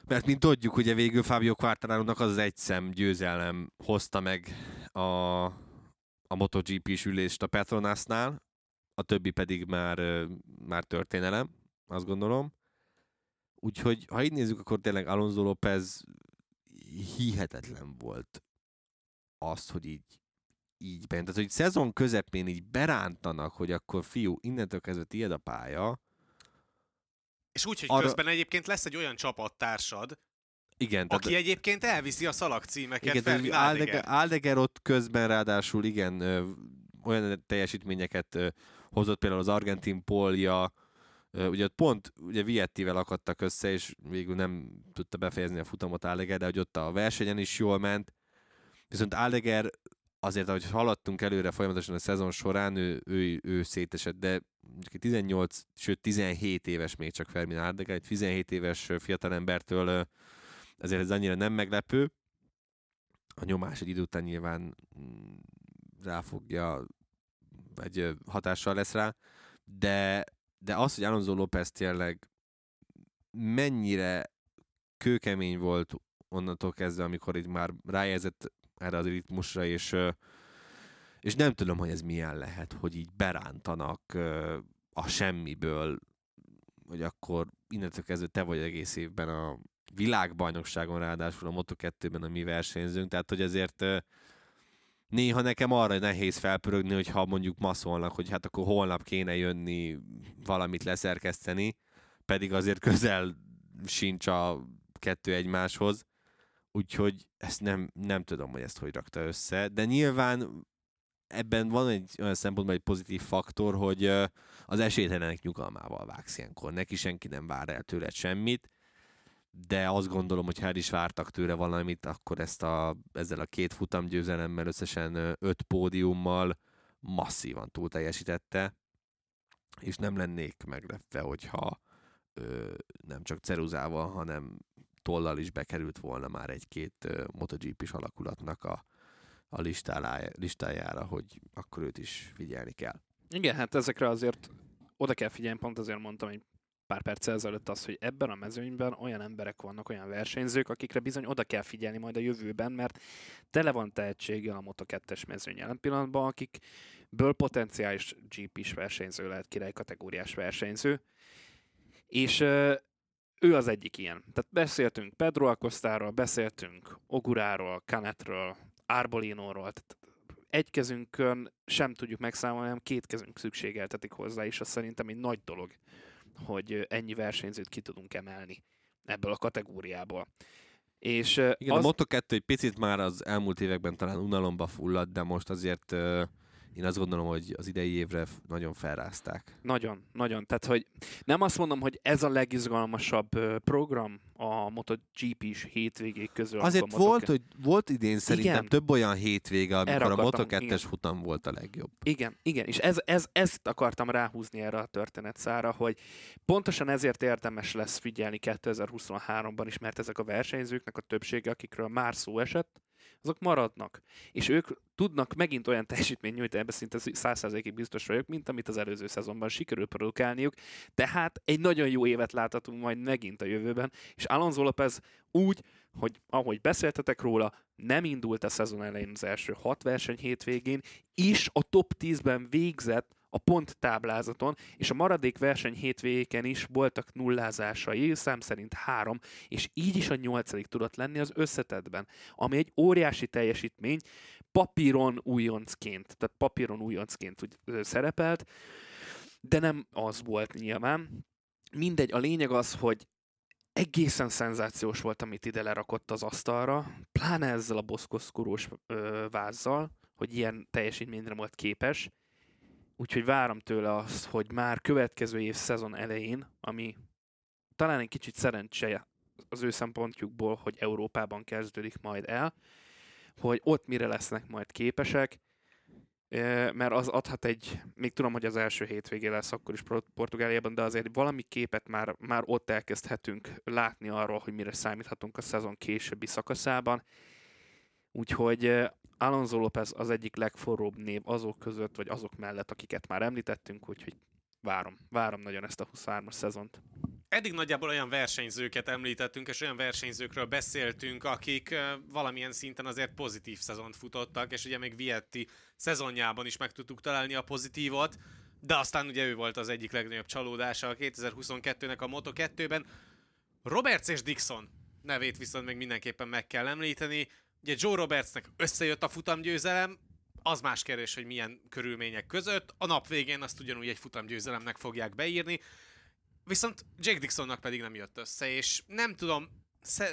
Mert mint tudjuk, ugye végül Fábio Quartararo-nak az, az egy szem győzelem hozta meg a, a MotoGP-s ülést a Petronasnál, a többi pedig már, már történelem, azt gondolom. Úgyhogy, ha így nézzük, akkor tényleg Alonso López hihetetlen volt az, hogy így így bent. Tehát, hogy szezon közepén így berántanak, hogy akkor fiú, innentől kezdve tiéd a pálya. És úgy, hogy Arra- közben egyébként lesz egy olyan csapattársad, Igen, aki egyébként elviszi a szalagcímeket igen, tehát, Aldeger, Aldeger. Ott közben ráadásul igen, ö, olyan teljesítményeket ö, hozott például az argentin polja, ugye ott pont ugye Viettivel akadtak össze, és végül nem tudta befejezni a futamot Aldeger, de hogy ott a versenyen is jól ment. Viszont Aldeger azért, ahogy haladtunk előre folyamatosan a szezon során, ő, ő, ő szétesett, de mondjuk egy 18, sőt 17 éves még csak Fermin Aldeger, egy 17 éves fiatalembertől ezért ez annyira nem meglepő. A nyomás egy idő után nyilván mm, ráfogja, ö, hatással lesz rá, de, de az, hogy Alonso López tényleg mennyire kőkemény volt onnantól kezdve, amikor itt már rájelzett erre az ritmusra, és, és nem tudom, hogy ez milyen lehet, hogy így berántanak a semmiből, hogy akkor innentől kezdve te vagy egész évben a világbajnokságon, ráadásul a Moto2-ben a mi versenyzőnk, tehát hogy ezért néha nekem arra nehéz felpörögni, hogyha mondjuk ma szólnak, hogy hát akkor holnap kéne jönni valamit leszerkeszteni, pedig azért közel sincs a kettő egymáshoz, úgyhogy ezt nem, nem tudom, hogy ezt hogy rakta össze, de nyilván ebben van egy olyan szempontból egy pozitív faktor, hogy az esélytelenek nyugalmával vágsz ilyenkor. Neki senki nem vár el tőled semmit, de azt gondolom, hogy ha el is vártak tőle valamit, akkor ezt a, ezzel a két futam győzelemmel, összesen öt pódiummal masszívan túl teljesítette, és nem lennék meglepve, hogyha ö, nem csak ceruzával, hanem tollal is bekerült volna már egy-két ö, MotoGP-s alakulatnak a, a listájára, hogy akkor őt is figyelni kell. Igen, hát ezekre azért oda kell figyelni, pont azért mondtam egy pár perc ezelőtt azt, hogy ebben a mezőnyben olyan emberek vannak, olyan versenyzők, akikre bizony oda kell figyelni majd a jövőben, mert tele van tehetséggel a Moto2-es mezőny jelen pillanatban, akikből potenciális GP-s versenyző lehet, király kategóriás versenyző, és ő az egyik ilyen. Tehát beszéltünk Pedro Acostáról, beszéltünk Oguráról, Canetről, Arbolinóról, tehát egy kezünkön sem tudjuk megszámolni, hanem két kezünk szükségeltetik hozzá, és az szerintem egy nagy dolog, hogy ennyi versenyzőt ki tudunk emelni ebből a kategóriából. És Igen, az... a Moto2 egy picit már az elmúlt években talán unalomba fulladt, de most azért én azt gondolom, hogy az idei évre nagyon felrázták. Nagyon, nagyon. Tehát, hogy nem azt mondom, hogy ez a legizgalmasabb program a MotoGP-s hétvégék közül. Azért volt, hogy volt idén szerintem Igen. több olyan hétvége, amikor Erre a akartam, Moto2-es igen. futam volt a legjobb. Igen, igen, és ez, ez, ezt akartam ráhúzni erre a történetszára, hogy pontosan ezért érdemes lesz figyelni 2023-ban is, mert ezek a versenyzőknek a többsége, akikről már szó esett, azok maradnak. És ők tudnak megint olyan teljesítményt nyújtani, ebben szinte 100%-ig biztos vagyok, mint amit az előző szezonban sikerült produkálniuk. Tehát egy nagyon jó évet láthatunk majd megint a jövőben, és Alonso Lopez úgy, hogy ahogy beszéltetek róla, nem indult a szezon elején az első hat verseny hétvégén, is a top 10-ben végzett a ponttáblázaton, és a maradék verseny hétvégéken is voltak nullázásai, szám szerint három, és így is a nyolcadik tudott lenni az összetetben, ami egy óriási teljesítmény, papíron újoncként, tehát papíron újoncként úgy szerepelt, de nem az volt nyilván. Mindegy, a lényeg az, hogy egészen szenzációs volt, amit ide lerakott az asztalra, pláne ezzel a boszkoszkurós vázzal, hogy ilyen teljesítményre volt képes. Úgyhogy várom tőle azt, hogy már következő év szezon elején, ami talán egy kicsit szerencse az ő szempontjukból, hogy Európában kezdődik majd el, hogy ott mire lesznek majd képesek, mert az adhat egy, még tudom, hogy az első hétvégé lesz akkor is Portugáliában, de azért valami képet már, már ott elkezdhetünk látni arról, hogy mire számíthatunk a szezon későbbi szakaszában. Úgyhogy Alonso López az egyik legforróbb név azok között, vagy azok mellett, akiket már említettünk, úgyhogy várom, várom nagyon ezt a 23-as szezont. Eddig nagyjából olyan versenyzőket említettünk, és olyan versenyzőkről beszéltünk, akik valamilyen szinten azért pozitív szezont futottak, és ugye még Vietti szezonjában is meg tudtuk találni a pozitívot, de aztán ugye ő volt az egyik legnagyobb csalódása a 2022-nek a Moto2-ben. Roberts és Dixon nevét viszont még mindenképpen meg kell említeni. Ugye Joe Robertsnek összejött a futamgyőzelem, az más kérdés, hogy milyen körülmények között. A nap végén azt ugyanúgy egy futamgyőzelemnek fogják beírni. Viszont Jake Dixonnak pedig nem jött össze, és nem tudom,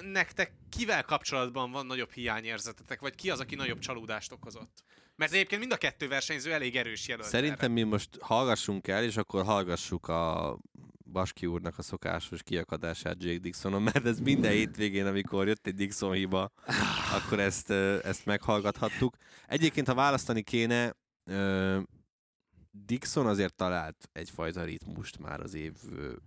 nektek kivel kapcsolatban van nagyobb hiányérzetetek, vagy ki az, aki nagyobb csalódást okozott? Mert egyébként mind a kettő versenyző elég erős jelölt Szerintem mi most hallgassunk el, és akkor hallgassuk a Baski úrnak a szokásos kiakadását Jake Dixonon, mert ez minden hétvégén, amikor jött egy Dixon hiba, akkor ezt, ezt meghallgathattuk. Egyébként, ha választani kéne, Dixon azért talált egyfajta ritmust már az év,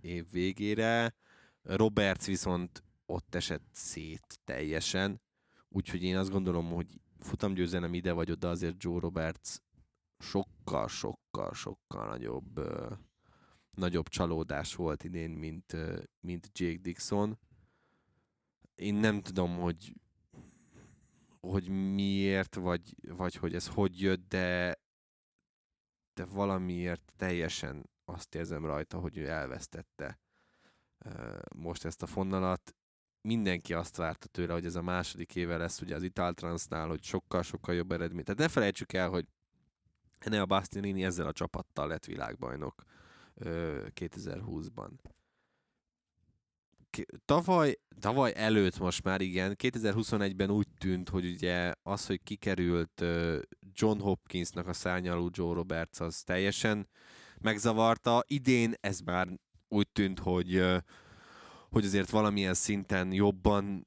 év végére, Roberts viszont ott esett szét teljesen, úgyhogy én azt gondolom, hogy futamgyőzelem ide vagy oda, azért Joe Roberts sokkal, sokkal, sokkal nagyobb, nagyobb csalódás volt idén, mint, mint Jake Dixon. Én nem tudom, hogy hogy miért, vagy, vagy hogy ez hogy jött, de de valamiért teljesen azt érzem rajta, hogy ő elvesztette most ezt a fonalat. Mindenki azt várta tőle, hogy ez a második éve lesz ugye az Italtransnál, hogy sokkal-sokkal jobb eredmény. Tehát ne felejtsük el, hogy Enea Bastianini ezzel a csapattal lett világbajnok 2020-ban. K- Tavaly, tavaly előtt most már igen, 2021-ben úgy tűnt, hogy ugye az, hogy kikerült John Hopkinsnak a szárnyalú Joe Roberts, az teljesen megzavarta. Idén ez már úgy tűnt, hogy, hogy azért valamilyen szinten jobban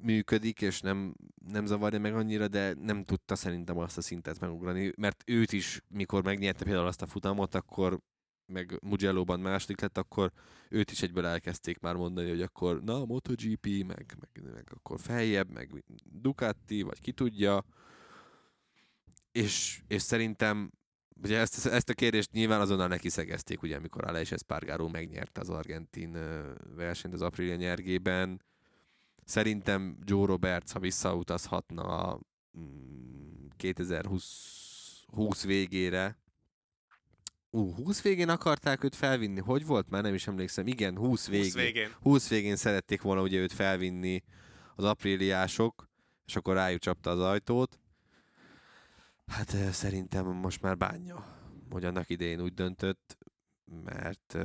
működik, és nem, nem zavarja meg annyira, de nem tudta szerintem azt a szintet megugrani, mert őt is, mikor megnyerte például azt a futamot, akkor meg Mugello-ban második lett, akkor őt is egyből elkezdték már mondani, hogy akkor na, MotoGP, meg, meg, meg akkor feljebb, meg Ducati, vagy ki tudja. És, és szerintem ugye ezt, ezt a kérdést nyilván azonnal neki szegezték, ugye, amikor Aleix Espargaró megnyerte az argentin versenyt az Aprilia nyergében. Szerintem Joe Roberts, ha visszautazhatna a mm, 2020 20 végére, Ú, 20 végén akarták őt felvinni. Hogy volt? Már nem is emlékszem. Igen, 20 végén. 20 végén. 20 végén szerették volna ugye őt felvinni az apríliások, és akkor rájuk csapta az ajtót. Hát szerintem most már bánja, hogy annak idején úgy döntött, mert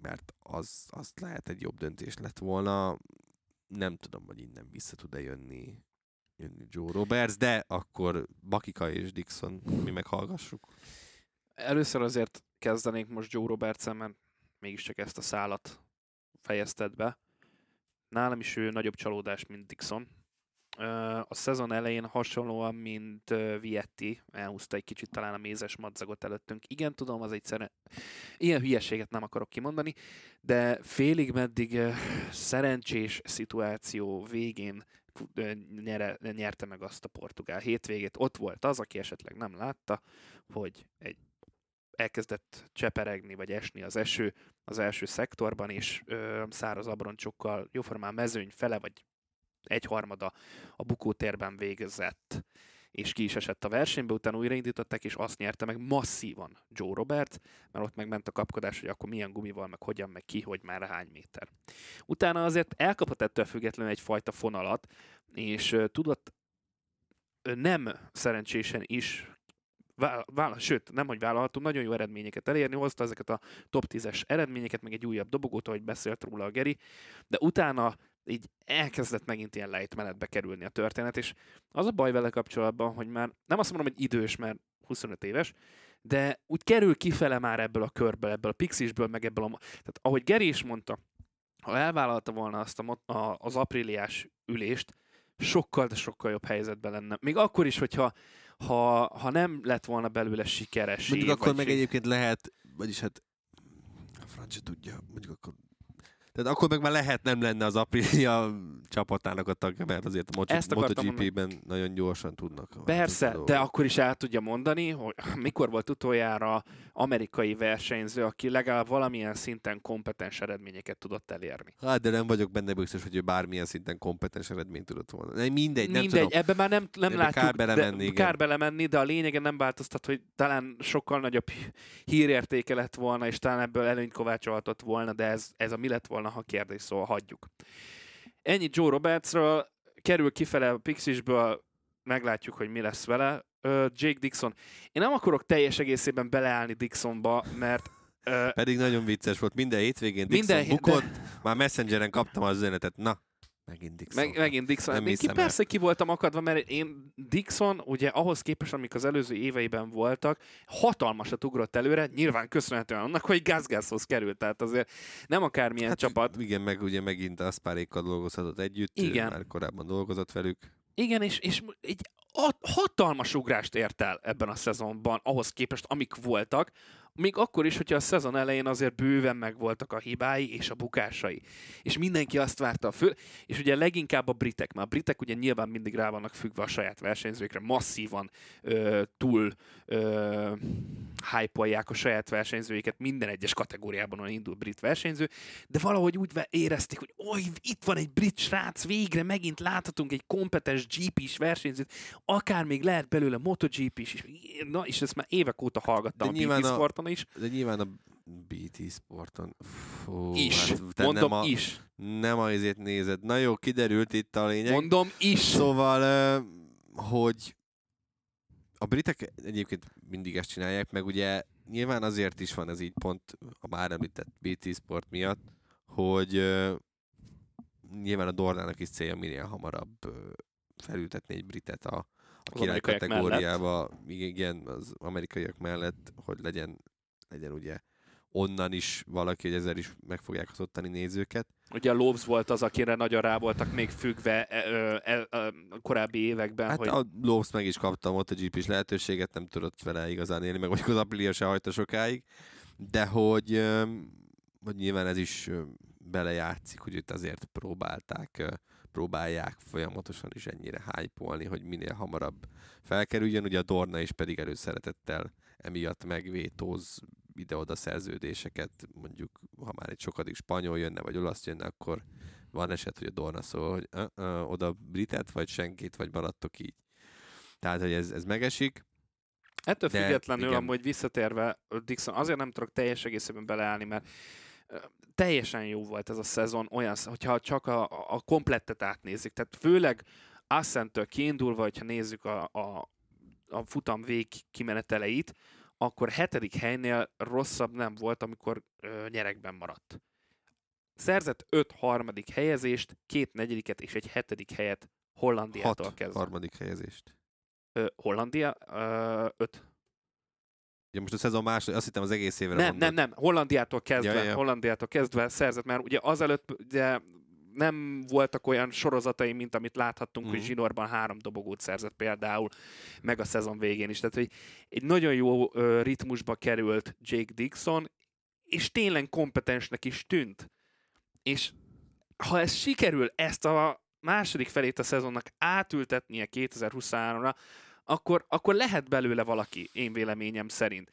mert az, az lehet egy jobb döntés lett volna. Nem tudom, hogy innen vissza tud-e jönni jönni Joe Roberts, de akkor Bakika és Dixon mi meghallgassuk. Először azért kezdenénk most Joe roberts mert mégiscsak ezt a szálat fejezted be. Nálam is ő nagyobb csalódás, mint Dixon. A szezon elején hasonlóan, mint Vietti, elhúzta egy kicsit talán a mézes madzagot előttünk. Igen, tudom, az egy szere... Ilyen hülyeséget nem akarok kimondani, de félig meddig szerencsés szituáció végén nyere, nyerte meg azt a portugál hétvégét. Ott volt az, aki esetleg nem látta, hogy egy elkezdett cseperegni vagy esni az eső az első szektorban, és ö, száraz abroncsokkal jóformán mezőny fele vagy egyharmada a bukótérben végzett és ki is esett a versenybe, utána újraindították, és azt nyerte meg masszívan Joe Robert, mert ott megment a kapkodás, hogy akkor milyen gumival, meg hogyan, meg ki, hogy már hány méter. Utána azért elkapott ettől függetlenül egyfajta fonalat, és tudott nem szerencsésen is vállal, sőt, nem hogy vállalható, nagyon jó eredményeket elérni, hozta ezeket a top 10-es eredményeket, meg egy újabb dobogót, ahogy beszélt róla a Geri, de utána így elkezdett megint ilyen lejtmenetbe kerülni a történet, és az a baj vele kapcsolatban, hogy már nem azt mondom, hogy idős, mert 25 éves, de úgy kerül kifele már ebből a körből, ebből a pixisből, meg ebből a... Tehát ahogy Geri is mondta, ha elvállalta volna azt a, a, az apríliás ülést, sokkal, de sokkal jobb helyzetben lenne. Még akkor is, hogyha ha, ha nem lett volna belőle sikeres. Mondjuk akkor meg egyébként lehet, vagyis hát a francia tudja, mondjuk akkor tehát akkor meg már lehet nem lenne az Aprilia csapatának a tagja, mert azért a Moto- MotoGP-ben nagyon gyorsan tudnak. Persze, de akkor is el tudja mondani, hogy mikor volt utoljára amerikai versenyző, aki legalább valamilyen szinten kompetens eredményeket tudott elérni. Hát, de nem vagyok benne biztos, hogy ő bármilyen szinten kompetens eredményt tudott volna. Mindegy, nem Mindegy, tudom. ebbe már nem, nem ebbe látjuk. Kár belemenni, de, kár belemenni, de a lényege nem változtat, hogy talán sokkal nagyobb hírértéke lett volna, és talán ebből előnyt kovácsolhatott volna, de ez, ez a mi lett volna volna, ha kérdés, szóval hagyjuk. Ennyi Joe Robertsről, kerül kifele a Pixisből, meglátjuk, hogy mi lesz vele. Jake Dixon. Én nem akarok teljes egészében beleállni Dixonba, mert Pedig nagyon vicces volt. Minden hétvégén Dixon minden bukott, de... már Messengeren kaptam az üzenetet. Na, Megint Dixon. Meg, megint Dixon. Nem ki, persze ki voltam akadva, mert én Dixon, ugye ahhoz képest, amik az előző éveiben voltak, hatalmasat ugrott előre, nyilván köszönhetően annak, hogy Gazgashoz került. Tehát azért nem akármilyen hát, csapat. Igen, meg ugye megint a Spárékkal dolgozhatott együtt, igen. már korábban dolgozott velük. Igen, és, és egy hatalmas ugrást ért el ebben a szezonban, ahhoz képest, amik voltak, még akkor is, hogyha a szezon elején azért bőven megvoltak a hibái és a bukásai. És mindenki azt várta a fő, és ugye leginkább a britek, mert a britek ugye nyilván mindig rá vannak függve a saját versenyzőkre, masszívan ö, túl ö, hype a saját versenyzőiket. Minden egyes kategóriában, ahol indul brit versenyző, de valahogy úgy érezték, hogy oly, itt van egy brit srác, végre megint láthatunk egy kompetens GP-s versenyzőt, akár még lehet belőle MotoGP-s, na, és ezt már évek óta hallgattam de a Sporton, sporton is. De nyilván a BT sporton. Fú, is. Hát, Mondom nem a, is. Nem a izét nézed. Na jó, kiderült itt a lényeg. Mondom is. Szóval, hogy a britek egyébként mindig ezt csinálják, meg ugye nyilván azért is van ez így pont a már említett BT Sport miatt, hogy uh, nyilván a Dornának is célja minél hamarabb uh, felültetni egy britet a, a király kategóriába, mellett. igen, az amerikaiak mellett, hogy legyen, legyen ugye onnan is valaki, hogy ezzel is meg fogják az ottani nézőket. Ugye a Loves volt az, akire nagyon rá voltak még függve e, e, e, a korábbi években. Hát hogy... a Loves meg is kapta a MotoGP-s lehetőséget, nem tudott vele igazán élni, meg mondjuk az Aprilia se hagyta sokáig, de hogy, hogy nyilván ez is belejátszik, hogy itt azért próbálták próbálják folyamatosan is ennyire hype hogy minél hamarabb felkerüljön. Ugye a Dorna is pedig előszeretettel emiatt megvétóz ide-oda szerződéseket, mondjuk ha már egy sokadik spanyol jönne, vagy olasz jönne, akkor van eset, hogy a Dorna szól, hogy oda britet, vagy senkit, vagy maradtok így. Tehát, hogy ez, ez megesik. Ettől De, függetlenül, igen. amúgy visszatérve, Dixon, azért nem tudok teljes egészében beleállni, mert teljesen jó volt ez a szezon, olyan, hogyha csak a, a komplettet átnézik. Tehát főleg Assentől kiindulva, hogyha nézzük a, a, a futam vég kimeneteleit, akkor hetedik helynél rosszabb nem volt, amikor ö, nyerekben maradt. Szerzett öt harmadik helyezést, két negyediket és egy hetedik helyet Hollandiától Hat kezdve. harmadik helyezést. Ö, Hollandia? Ö, öt. Ugye most a szezon második, azt hittem az egész évre Nem, mondod. nem, nem. Hollandiától kezdve, Ja, ja. Hollandiától kezdve szerzett, mert ugye azelőtt ugye nem voltak olyan sorozatai, mint amit láthattunk, Mhm. hogy Zsinorban három dobogót szerzett például, meg a szezon végén is. Tehát, hogy egy nagyon jó ö, ritmusba került Jake Dixon, és tényleg kompetensnek is tűnt. És ha ez sikerül ezt a második felét a szezonnak átültetnie 2023-ra, akkor, akkor lehet belőle valaki, én véleményem szerint.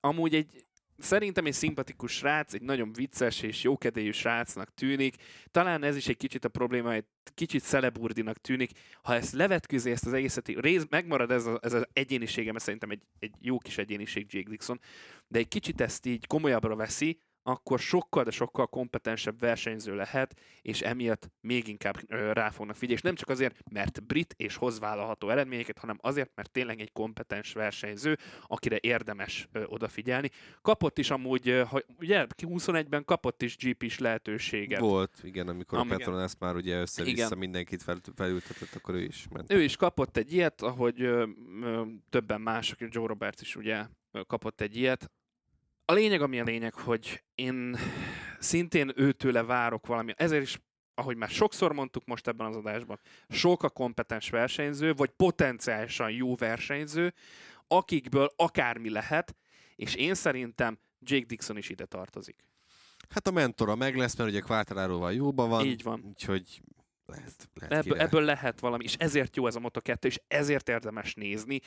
Amúgy egy szerintem egy szimpatikus srác, egy nagyon vicces és jókedélyű srácnak tűnik. Talán ez is egy kicsit a probléma, egy kicsit szeleburdinak tűnik. Ha ezt levetkőzi ezt az egészet, rész, megmarad ez, a, ez az egyénisége, mert szerintem egy, egy jó kis egyéniség Jake Dixon, de egy kicsit ezt így komolyabbra veszi, akkor sokkal, de sokkal kompetensebb versenyző lehet, és emiatt még inkább rá fognak figyelni. És nem csak azért, mert brit és hoz vállalható eredményeket, hanem azért, mert tényleg egy kompetens versenyző, akire érdemes odafigyelni. Kapott is amúgy, ha, ugye 21-ben kapott is GP-s lehetőséget. Volt, igen, amikor Am- a Petronas már ugye össze-vissza Igen. mindenkit fel, felültetett, akkor ő is ment. Ő is kapott egy ilyet, ahogy ö, ö, többen mások, Joe Roberts is ugye kapott egy ilyet. A lényeg, ami a lényeg, hogy én szintén őtőle várok valami. Ezért is, ahogy már sokszor mondtuk most ebben az adásban, sok a kompetens versenyző, vagy potenciálisan jó versenyző, akikből akármi lehet, és én szerintem Jake Dixon is ide tartozik. Hát a mentora meg lesz, mert ugye Quartararoval jóban van. Így van. Úgyhogy lehet, lehet Ebből, király. ebből lehet valami, és ezért jó ez a Moto2, és ezért érdemes nézni.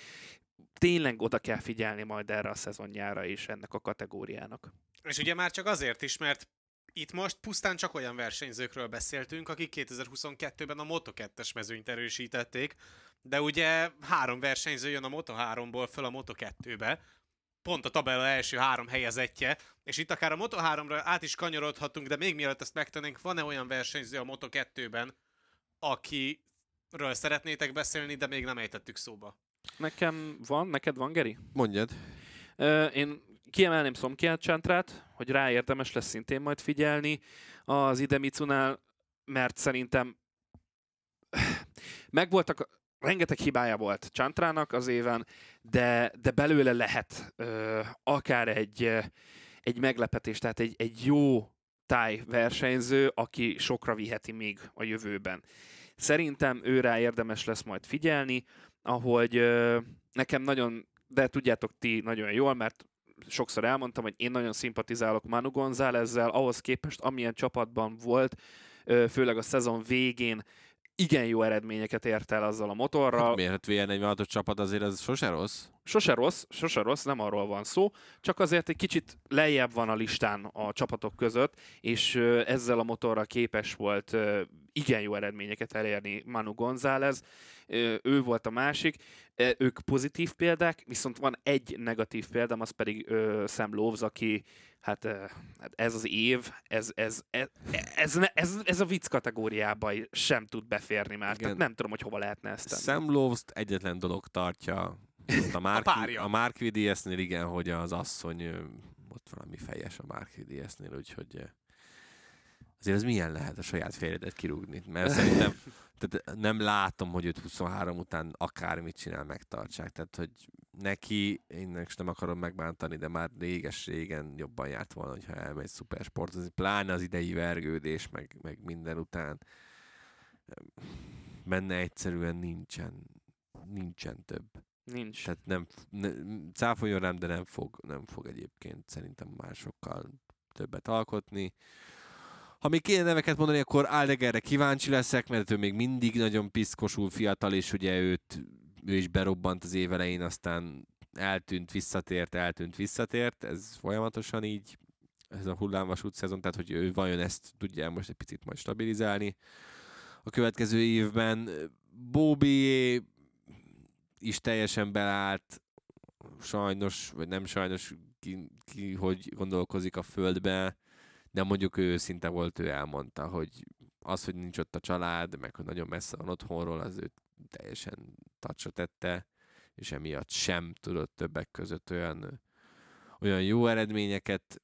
Tényleg oda kell figyelni majd erre a szezonjára is ennek a kategóriának. És ugye már csak azért is, mert itt most pusztán csak olyan versenyzőkről beszéltünk, akik 2022-ben a Moto2-es mezőnyt erősítették, de ugye három versenyző jön a Moto3-ból föl a Moto2-be, pont a tabella első három helyezettje, és itt akár a Moto3-ra át is kanyarodhatunk, de még mielőtt ezt megtennénk, van-e olyan versenyző a Moto2-ben, akiről szeretnétek beszélni, de még nem ejtettük szóba? Nekem van, neked van, Geri? Mondjad. Én kiemelném Szomkiát Csantrát, hogy rá érdemes lesz szintén majd figyelni az Idemicunál, mert szerintem megvoltak, rengeteg hibája volt Csantrának az éven, de, de belőle lehet ö, akár egy, egy meglepetés, tehát egy, egy jó táj versenyző, aki sokra viheti még a jövőben. Szerintem őrá érdemes lesz majd figyelni, ahogy nekem nagyon, de tudjátok ti nagyon jól, mert sokszor elmondtam, hogy én nagyon szimpatizálok Manu Gonzálezzel, ahhoz képest, amilyen csapatban volt, főleg a szezon végén igen jó eredményeket ért el azzal a motorral. Hát miért? Hát VN46-os csapat azért az sose rossz. Sose rossz, sose rossz, nem arról van szó, csak azért egy kicsit lejjebb van a listán a csapatok között, és ezzel a motorral képes volt igen jó eredményeket elérni Manu González. Ő volt a másik. Ők pozitív példák, viszont van egy negatív példám, az pedig Sam Loves, aki hát hát ez az év, ez, ez, ez, ez, ne- ez, ez a vicc kategóriába sem tud beférni már. Igen. Tehát nem tudom, hogy hova lehetne ezt tenni. Sam Loves-t egyetlen dolog tartja ott a, Mark, párja. a Mark VDS-nél, igen, hogy az asszony ott valami fejes a Mark VDS-nél, úgyhogy azért ez milyen lehet a saját férjedet kirúgni? Mert szerintem tehát nem látom, hogy őt 23 után akármit csinál, megtartsák. Tehát, hogy neki, én nem akarom megbántani, de már réges-régen jobban járt volna, hogyha elmegy szupersport. Ez pláne az idei vergődés, meg, meg minden után. Benne egyszerűen nincsen, nincsen több. Nincs. Tehát nem, ne, cáfoljon rám, de nem fog, nem fog egyébként szerintem másokkal többet alkotni. Ha még kéne neveket mondani, akkor Aldegerre kíváncsi leszek, mert ő még mindig nagyon piszkosul fiatal, és ugye őt, ő is berobbant az év elején, aztán eltűnt, visszatért, eltűnt, visszatért. Ez folyamatosan így, ez a hullámvasút szezon, tehát hogy ő vajon ezt tudja most egy picit majd stabilizálni a következő évben. Bóbi is teljesen beállt, sajnos, vagy nem sajnos, ki, ki hogy gondolkozik a földbe, de mondjuk ő őszinte volt, ő elmondta, hogy az, hogy nincs ott a család, meg hogy nagyon messze van otthonról, az őt teljesen tacsra tette, és emiatt sem tudott többek között olyan, olyan jó eredményeket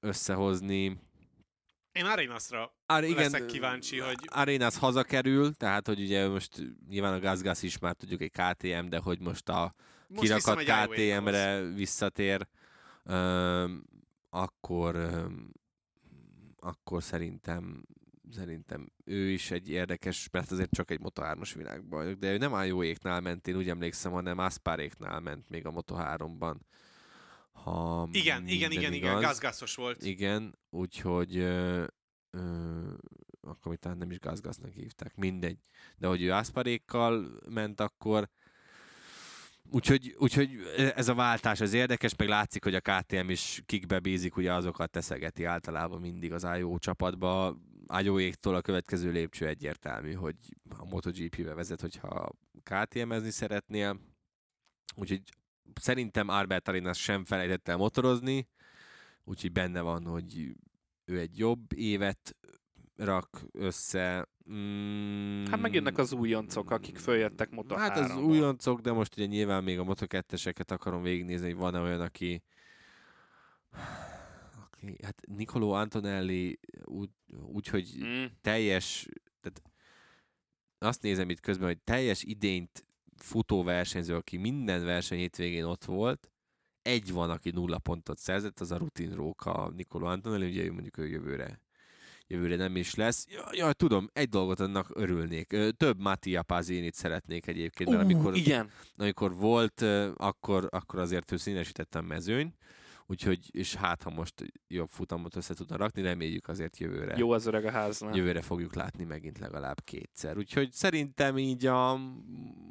összehozni. Én Arenasra Ar- leszek kíváncsi, hogy Arenas hazakerül, tehát hogy ugye most nyilván a Gazgas is már tudjuk egy KTM, de hogy most a most kirakat KTM-re visszatér, öm, akkor öm, akkor szerintem szerintem ő is egy érdekes, mert azért csak egy Moto3-as világbajnok, de ő nem a jó ment, én úgy emlékszem, hanem Asparéknál ment még a Moto3-ban. Ha Igen, igen, igen, igen, igaz. gazgaszos volt. Igen, úgyhogy ö, ö, akkor talán nem is gazgasznak hívták, mindegy. De hogy ő Asparékkal ment akkor, úgyhogy, úgyhogy ez a váltás az érdekes, meg látszik, hogy a KTM is kikbe bízik, ugye azokat teszegeti általában mindig az IO csapatba. IO-éktól a következő lépcső egyértelmű, hogy a MotoGP-be vezet, hogyha KTM-ezni szeretnél. Úgyhogy szerintem Albert Arenas sem felejtett el motorozni, úgyhogy benne van, hogy ő egy jobb évet rak össze. Mm, Hát megjönnek az újoncok, akik följöttek Moto Hát az 3-ból. újoncok, de most ugye nyilván még a Moto 2-eseket akarom végignézni, hogy van-e olyan, aki aki, hát Nicolò Antonelli úgy, úgy, hogy Mm. teljes, tehát azt nézem itt közben, hogy teljes idényt futó versenyző, aki minden verseny hétvégén ott volt, egy van, aki nulla pontot szerzett, az a rutin róka Nicolò Antonelli, ugye ő mondjuk ő jövőre jövőre nem is lesz. Ja, ja, tudom, egy dolgot annak örülnék. Több Mattia Pazinit szeretnék egyébként, mert amikor, Uh, igen. amikor volt, akkor, akkor azért ő színesítettem mezőny, úgyhogy, és hát ha most jobb futamot össze tudna rakni, reméljük azért jövőre. Jó az öreg a háznál. Jövőre fogjuk látni megint legalább kétszer. Úgyhogy szerintem így a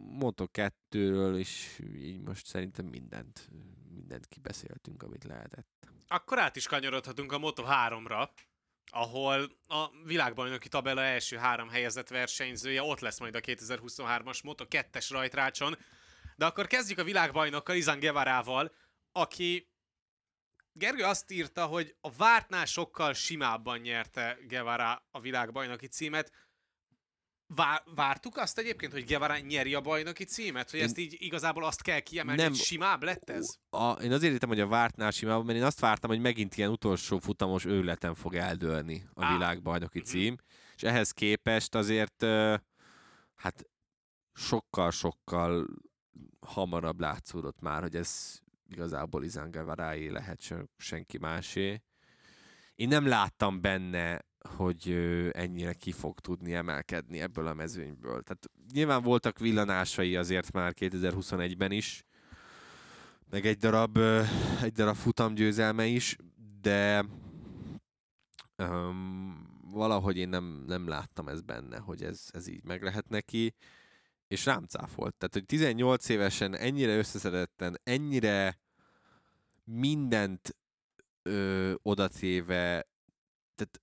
Moto 2-ről is így most szerintem mindent, mindent kibeszéltünk, amit lehetett. Akkor át is kanyarodhatunk a Moto 3-ra, ahol a világbajnoki tabella első három helyezett versenyzője ott lesz majd a 2023-as Moto 2-es rajtrácson. De akkor kezdjük a világbajnokkal, Izan Guevarával, aki Gergő azt írta, hogy a vártnál sokkal simábban nyerte Guevara a világbajnoki címet. Vá- vártuk azt egyébként, hogy Guevara nyeri a bajnoki címet? Hogy Én- ezt így igazából azt kell kiemelni, Nem. hogy simább lett ez? A, én azért értem, hogy a vártnál simában, mert én azt vártam, hogy megint ilyen utolsó futamos őleten fog eldőlni a Á. világbajnoki Mhm. cím, és ehhez képest azért hát sokkal-sokkal hamarabb látszódott már, hogy ez igazából Izan Guevaráé lehet se- senki másé. Én nem láttam benne, hogy ennyire ki fog tudni emelkedni ebből a mezőnyből. Tehát nyilván voltak villanásai azért már 2021-ben is, meg egy darab, egy darab futamgyőzelme is, de um, valahogy én nem, nem láttam ez benne, hogy ez, ez így meg lehet neki, és rám cáfolt. Tehát, hogy 18 évesen ennyire összeszedetten, ennyire mindent ö, odatéve, tehát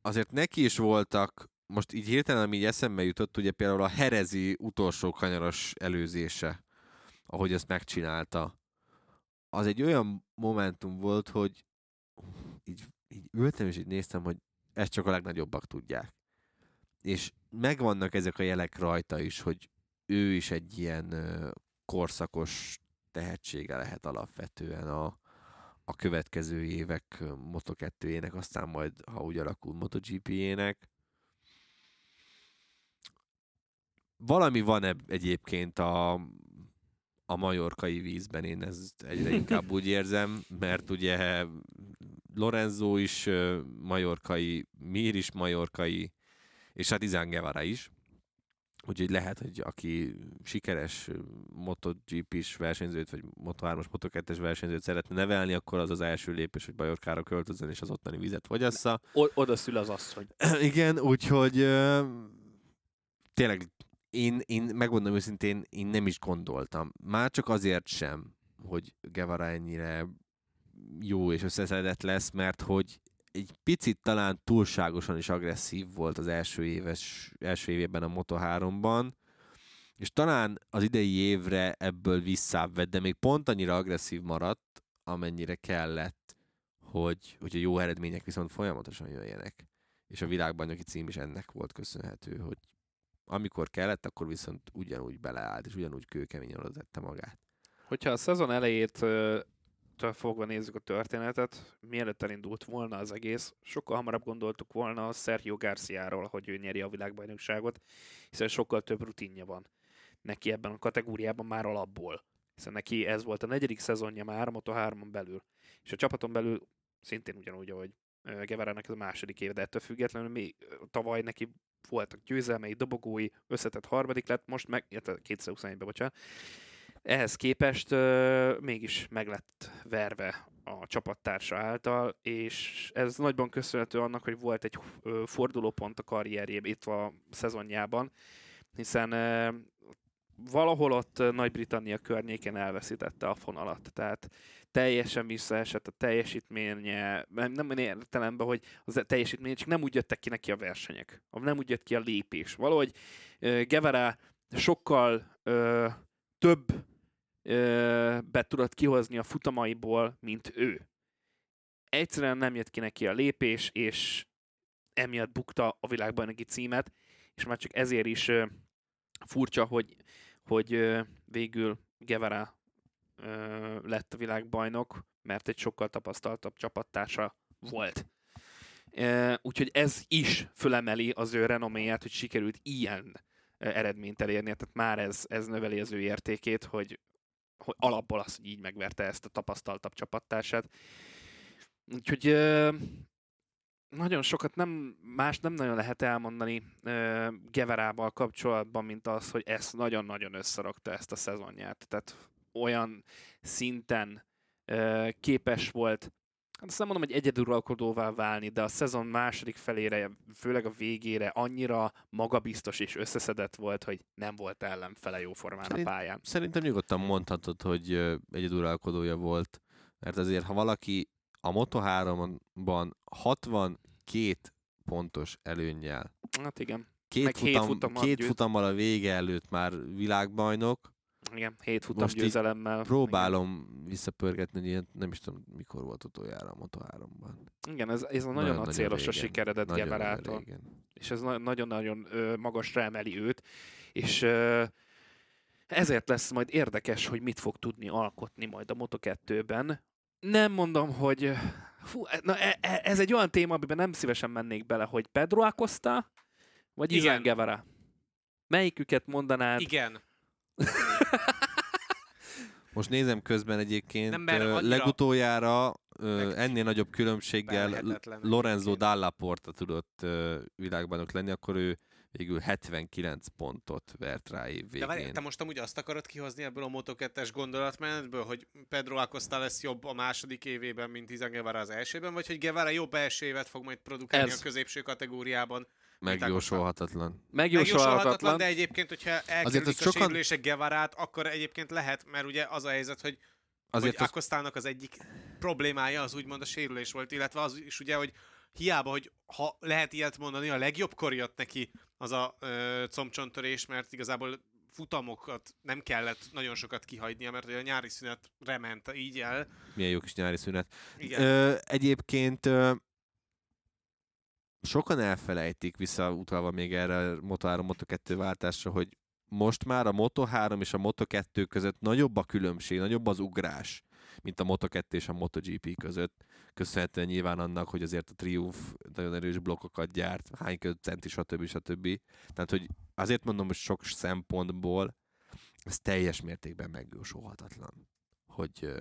azért neki is voltak, most így hirtelen, ami így eszembe jutott, ugye például a Herezi utolsó kanyaros előzése, ahogy ezt megcsinálta. Az egy olyan momentum volt, hogy így, így ültem és így néztem, hogy ezt csak a legnagyobbak tudják. És megvannak ezek a jelek rajta is, hogy ő is egy ilyen korszakos tehetsége lehet alapvetően a, a következő évek ö, Moto2-ének, aztán majd, ha úgy alakul, MotoGP-ének. Valami van eb- egyébként a, a majorkai vízben, én ezt egyre inkább úgy érzem, mert ugye Lorenzo is majorkai, Mir is majorkai, és hát Izán Guevara is. Úgyhogy lehet, hogy aki sikeres MotoGP-s versenyzőt, vagy Moto3-as, Moto2-es versenyzőt szeretne nevelni, akkor az az első lépés, hogy Bajorkára költözön, és az ottani vizet fogyassza. O- oda szül az asszony. Igen, úgyhogy tényleg én, én megmondom őszintén, én nem is gondoltam. Már csak azért sem, hogy Guevara ennyire jó és összeszedett lesz, mert hogy egy picit talán túlságosan is agresszív volt az első, éves, első évében a Moto3-ban, és talán az idei évre ebből visszább de még pont annyira agresszív maradt, amennyire kellett, hogy, hogy a jó eredmények viszont folyamatosan jöjjenek. És a világbajnoki cím is ennek volt köszönhető, hogy amikor kellett, akkor viszont ugyanúgy beleállt, és ugyanúgy kőkeményen oda magát. Hogyha a szezon elejét kezdetektől fogva nézzük a történetet, mielőtt elindult volna az egész, sokkal hamarabb gondoltuk volna a Sergio Garciáról, hogy ő nyeri a világbajnokságot, hiszen sokkal több rutinja van neki ebben a kategóriában már alapból. Hiszen neki ez volt a negyedik szezonja már a Moto3-on belül. És a csapaton belül szintén ugyanúgy, ahogy Geverának ez a második év, de ettől függetlenül még tavaly neki voltak győzelmei, dobogói, összetett harmadik lett, most meg, 2021-ben, bocsánat, ehhez képest uh, mégis meg lett verve a csapattársa által, és ez nagyban köszönhető annak, hogy volt egy uh, fordulópont a karrierjében, itt a szezonjában, hiszen uh, valahol ott Nagy-Britannia környékén elveszítette a fonalat. Tehát teljesen visszaesett a teljesítménye, nem értelemben, hogy az teljesítménye, csak nem úgy jöttek ki neki a versenyek. Nem úgy jött ki a lépés. Valahogy uh, Gevara sokkal uh, több be tudott kihozni a futamaiból, mint ő. Egyszerűen nem jött ki neki a lépés, és emiatt bukta a világbajnoki címet, és már csak ezért is furcsa, hogy, hogy végül Gevara lett a világbajnok, mert egy sokkal tapasztaltabb csapattársa volt. Úgyhogy ez is fölemeli az ő renoméját, hogy sikerült ilyen eredményt elérni, tehát már ez, ez növeli az ő értékét, hogy hogy alapból az, hogy így megverte ezt a tapasztaltabb csapattársát. Úgyhogy nagyon sokat nem, más nem nagyon lehet elmondani uh, Geverával kapcsolatban, mint az, hogy ezt nagyon-nagyon összerakta ezt a szezonját. Tehát olyan szinten uh, képes volt Hát azt nem mondom, hogy egyeduralkodóvá válni, de a szezon második felére, főleg a végére annyira magabiztos és összeszedett volt, hogy nem volt ellenfele jó formán Szerint, a pályán. Szerintem nyugodtan mondhatod, hogy egyeduralkodója volt, mert azért, ha valaki a Moto3-ban 62 pontos előnnyel. Hát igen. Két, futam, két futammal a vége előtt már világbajnok, igen, hét futam Most győzelemmel. próbálom igen. visszapörgetni, ilyen, nem is tudom, mikor volt utoljára a Moto3-ban. Igen, ez, ez a nagyon, nagyon célos a sikeredet Geverától. És ez nagyon-nagyon magasra emeli őt, és ö, ezért lesz majd érdekes, hogy mit fog tudni alkotni majd a Moto2-ben. Nem mondom, hogy fú, na, e, e, ez egy olyan téma, amiben nem szívesen mennék bele, hogy Pedro Acosta, vagy Izan Gevara. Melyiküket mondanád? Igen. Most nézem közben egyébként, nem, annyira... legutoljára meg ennél nagyobb különbséggel Lorenzo Dallaporta tudott világbajnok lenni, akkor ő végül 79 pontot vert rá év végén. De várj, te most amúgy azt akarod kihozni ebből a Moto2-es gondolatmenetből, hogy Pedro Acosta lesz jobb a második évében, mint Izan Guevara az elsőben, vagy hogy Guevara jobb első évet fog majd produkálni Ez. a középső kategóriában? Megjósolhatatlan. Megjósolhatatlan, de egyébként, hogyha elkerülik a sokan... sérülések Gevarát, akkor egyébként lehet, mert ugye az a helyzet, hogy Azért hogy az... Akostának az egyik problémája az úgymond a sérülés volt, illetve az is ugye, hogy hiába, hogy ha lehet ilyet mondani, a legjobb jött neki az a ö, combcsontörés, mert igazából futamokat nem kellett nagyon sokat kihagynia, mert a nyári szünet rement így el. Milyen jó kis nyári szünet. Igen. Ö, egyébként ö, sokan elfelejtik, visszautalva még erre a Moto3, Moto2 váltásra, hogy most már a Moto3 és a Moto2 között nagyobb a különbség, nagyobb az ugrás, mint a Moto2 és a MotoGP között. Köszönhetően nyilván annak, hogy azért a Triumph nagyon erős blokkokat gyárt, hány centi, stb. stb. Tehát, hogy azért mondom, hogy sok szempontból ez teljes mértékben megjósolhatatlan, hogy,